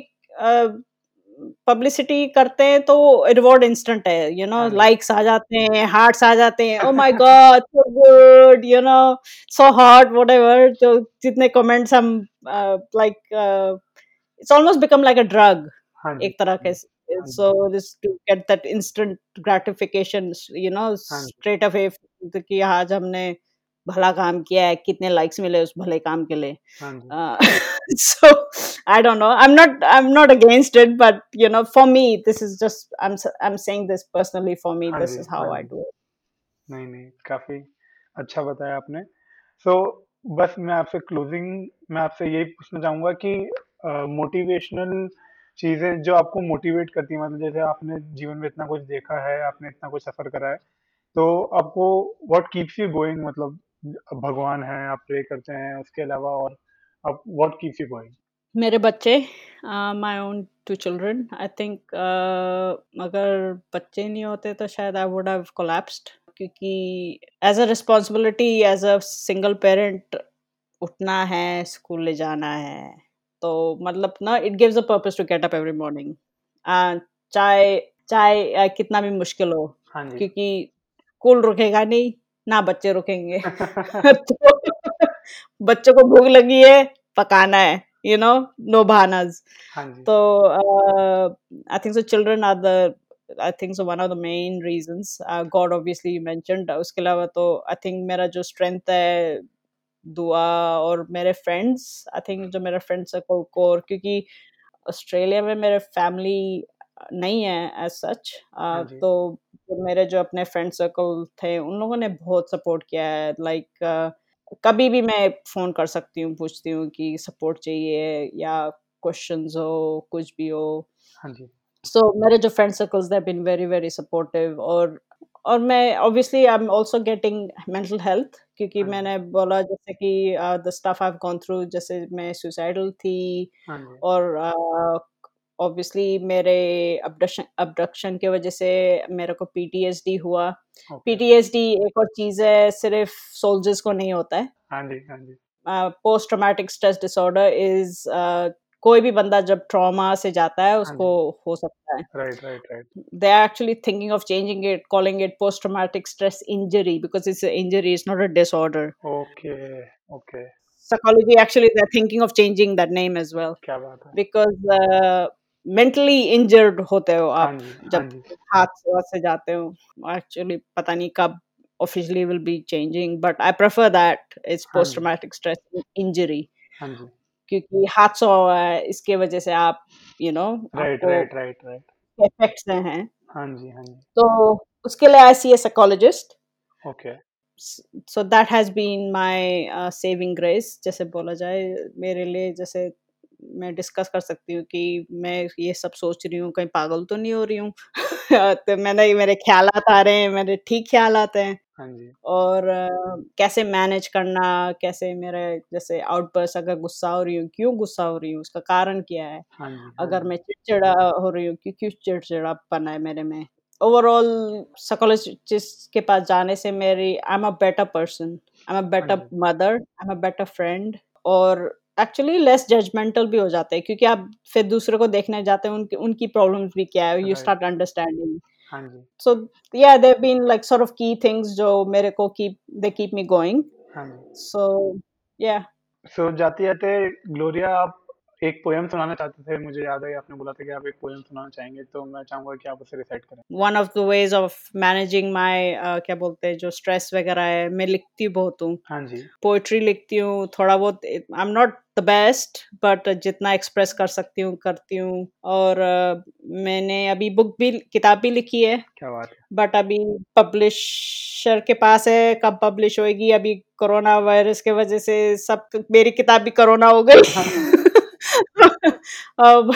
पब्लिसिटी करते हैं तो रिवॉर्ड इंस्टेंट है यू नो लाइक्स आ जाते हैं हार्ट्स आ जाते हैं ओ my god so good you know so hot whatever जो जितने कमेंट्स हम like it's almost become like a drug एक तरह के so. This to get that instant gratification you know straight away कि आज हमने भला काम किया है कितने लाइक्स मिले उस भले काम के लिए। so i don't know. I'm not i'm not against it but you know for me this is just i'm i'm saying this personally for me this is how i do it. नहीं नहीं काफ़ी अच्छा बताया आपने। सो so, बस मैं आपसे closing में आपसे यही पूछना चाहूँगा कि मोटिवेशनल uh, चीज़ें जो आपको मोटिवेट करती है मतलब जैसे आपने जीवन में इतना कुछ देखा है आपने इतना कुछ सफ़र करा है तो आपको व्हाट कीप्स यू गोइंग मतलब भगवान है आप प्रे करते हैं उसके अलावा और आप व्हाट कीप्स यू गोइंग मेरे बच्चे my own two children I think अगर बच्चे नहीं होते तो शायद आई वुड हैव कोलैप्स्ड क्योंकि as a responsibility as a single parent उठना है स्कूल ले जाना है. तो मतलब ना it gives a purpose to get up every morning चाहे चाहे कितना भी मुश्किल हो. हाँ क्योंकि स्कूल रुकेगा नहीं ना बच्चे रुकेंगे। तो बच्चों को भूख लगी है पकाना है यू नो नो बहानाज तो I think so children are the I think so one of the main reasons god obviously you mentioned उसके अलावा तो आई थिंक मेरा जो स्ट्रेंथ है दुआ और मेरे फ्रेंड्स आई थिंक जो मेरे फ्रेंड्स है कोर क्योंकि ऑस्ट्रेलिया में मेरे फैमिली नहीं है एज सच uh, तो मेरे जो अपने फ्रेंड सर्कल थे उन लोगों ने बहुत सपोर्ट किया है लाइक like, uh, कभी भी मैं फ़ोन कर सकती हूँ, पूछती हूँ कि सपोर्ट चाहिए या क्वेश्चंस हो, कुछ भी हो। हाँ जी। सो मेरे जो friend circles they been very very supportive और और मैं obviously I am also getting mental health क्योंकि हाँ मैंने बोला जैसे कि the stuff I have gone through जैसे मैं सुसाइडल थी हाँ। और ऑब्वियसली मेरे अबडक्शन अबडक्शन की वजह से मेरे को पीटीएसडी हुआ। पीटीएसडी एक और चीज़ है सिर्फ़ सोल्जर्स को नहीं होता है हाँ जी, हाँ जी। Post traumatic stress disorder is कोई भी बंदा जब ट्रॉमा से जाता है हाँ उसको। हो सकता है right, right, right. they are actually thinking of changing it calling it post traumatic stress injury because it's an injury it's not a disorder okay, okay. psychology actually they're thinking of changing that name as well है। because uh, mentally injured होते हो हाँ आप जी, हाँ जब हाथ से जाते हो actually पता नहीं कब officially will be changing but I prefer that it's हाँ post जी। traumatic stress injury हाँ क्योंकि हादसा हुआ है इसके वजह से आप you know right, right, right, right. Effects हैं हाँ जी, हाँ जी। तो उसके लिए I see a psychologist okay. So that has been my saving grace जैसे बोला जाए मेरे लिए जैसे मैं डिस्कस कर सकती हूँ कि मैं ये सब सोच रही हूँ कहीं पागल तो नहीं हो रही हूँ तो मैंने मेरे ख्याल आ रहे हैं मेरे ठीक ख्याल आते हैं हाँ जी। और कैसे मैनेज करना कैसे मेरे जैसे आउटबर्स्ट अगर गुस्सा हो रही हूँ क्यों गुस्सा हो रही हूँ उसका कारण क्या है हाँ जी, हाँ अगर जी। मैं चिड़चिड़ा हो रही हूँ क्यों क्यों चिड़चिड़ापन है मेरे में ओवरऑल साइकोलॉजिस्ट के पास जाने से मेरी I am a better person I am a better ji. Mother I am a better friend और एक्चुअली लेस जजमेंटल भी हो जाते हैं क्योंकि आप फिर दूसरे को देखने जाते हैं उनकी उनकी प्रॉब्लम्स भी क्या है you start understanding so yeah they've been like sort of key things जो मेरे को keep they keep me going हाँ जी। so yeah सो जाते-जाते ग्लोरिया आप एक पोएम सुनाना चाहते थे, मुझे याद है आपने बोला था कि आप एक पोएम सुनाना चाहेंगे, तो मैं चाहूँगा कि आप उसे रिसाइट करें। one of the ways of managing my uh, क्या बोलते हैं जो स्ट्रेस वगैरह है मैं लिखती बहुत हूँ हाँ जी। पोइट्री लिखती हूँ थोड़ा बहुत I am not the best but जितना एक्सप्रेस कर सकती हूँ करती हूँ। और uh, मैंने अभी बुक भी किताब भी लिखी है। क्या बात है। बट अभी पब्लिशर के पास है कब पब्लिश होएगी? अभी कोरोना वायरस के वजह से सब मेरी किताब भी कोरोना हो गई। अब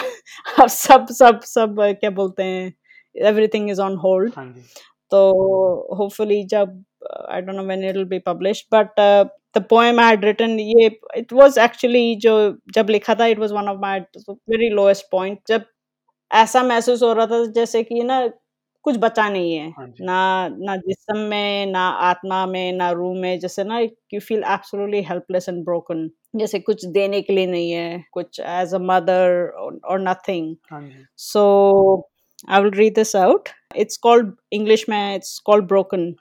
अब सब सब सब क्या बोलते हैं एवरीथिंग इज़ ऑन होल्ड तो होपफुली जब I don't know when it will be published but the poem I had written ये इट वाज एक्चुअली जो जब लिखा था it was one of my very lowest point जब ऐसा महसूस हो रहा था जैसे कि ना कुछ बचा नहीं है हाँ जी। ना ना जिस्म में ना आत्मा में ना रूह में जैसे ना you feel absolutely helpless and broken जैसे कुछ देने के लिए नहीं है कुछ एज अ मदर और नथिंग हाँ जी। so I will read this out. It's called English man, it's called Broken.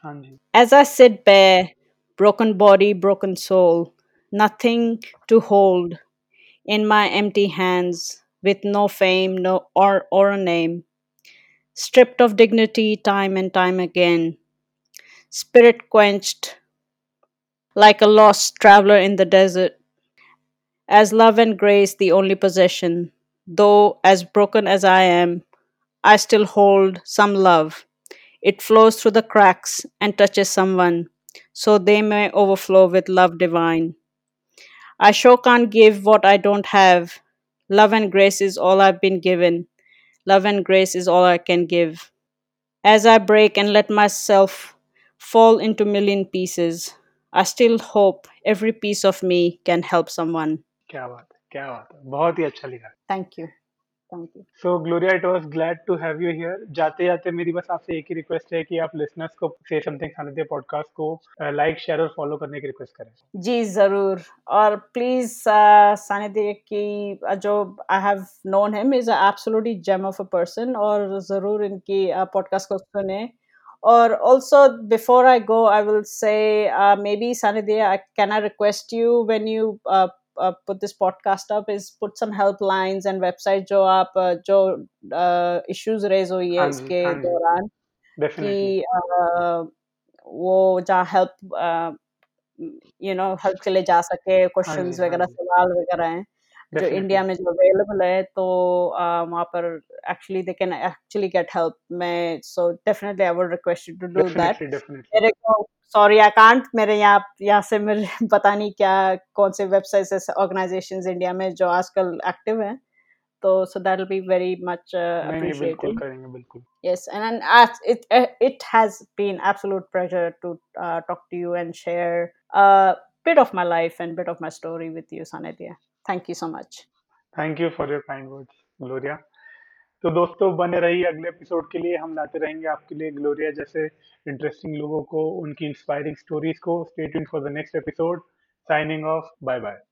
As I sit bare, broken body, broken soul, nothing to hold in my empty hands, with no fame, no or or a name, stripped of dignity time and time again, spirit quenched like a lost traveler in the desert, as love and grace the only possession, though as broken as I am, I still hold some love. It flows through the cracks and touches someone, so they may overflow with love divine. I sure can't give what I don't have. Love and grace is all I've been given. Love and grace is all I can give. As I break and let myself fall into million pieces, I still hope every piece of me can help someone. क्या बात है, क्या बात है। बहुत ही अच्छा लिखा। Thank you. Thank you. So Gloria it was glad to have you here जाते-जाते मेरी बस आपसे एक ही रिक्वेस्ट है कि आप लिसनर्स को से समथिंग सानिध्य पॉडकास्ट को लाइक शेयर और फॉलो करने की रिक्वेस्ट करें। जी ज़रूर। और प्लीज़ सानिध्य की uh, जो I have known him is absolutely gem of a person और ज़रूर इनकी पॉडकास्ट को सुने। और also before I go I will say uh, maybe Sanidya can I request you when you uh, uh, put this podcast up is put some helplines and website जो आप uh, जो uh, issues raise हुई है इसके। दौरान कि uh, वो जहाँ हेल्प यू नो हेल्प के लिए जा सके क्वेश्चंस हाँ वगैरह सवाल वगैरह हैं जो इंडिया में जो अवेलेबल है तो uh, वहाँ पर actually they can actually get help मैं so definitely I would request you to do that मेरे को सॉरी आई कांट मेरे यहाँ यहाँ से मेरे पता नहीं क्या कौन से वेबसाइट्स ऑर्गेनाइजेशंस इंडिया में जो आजकल एक्टिव हैं तो so that'll be very much uh, appreciated yes and, and uh, it it has been absolute pleasure to uh, talk to you and share a bit of my life and bit of my story with you sanidhya thank you so much thank you for your kind words gloria तो दोस्तों, बने रहिए अगले episode के लिए। हम लाते रहेंगे आपके लिए ग्लोरिया जैसे इंटरेस्टिंग लोगों को, उनकी इंस्पायरिंग स्टोरीज को। State for the next episode signing off bye bye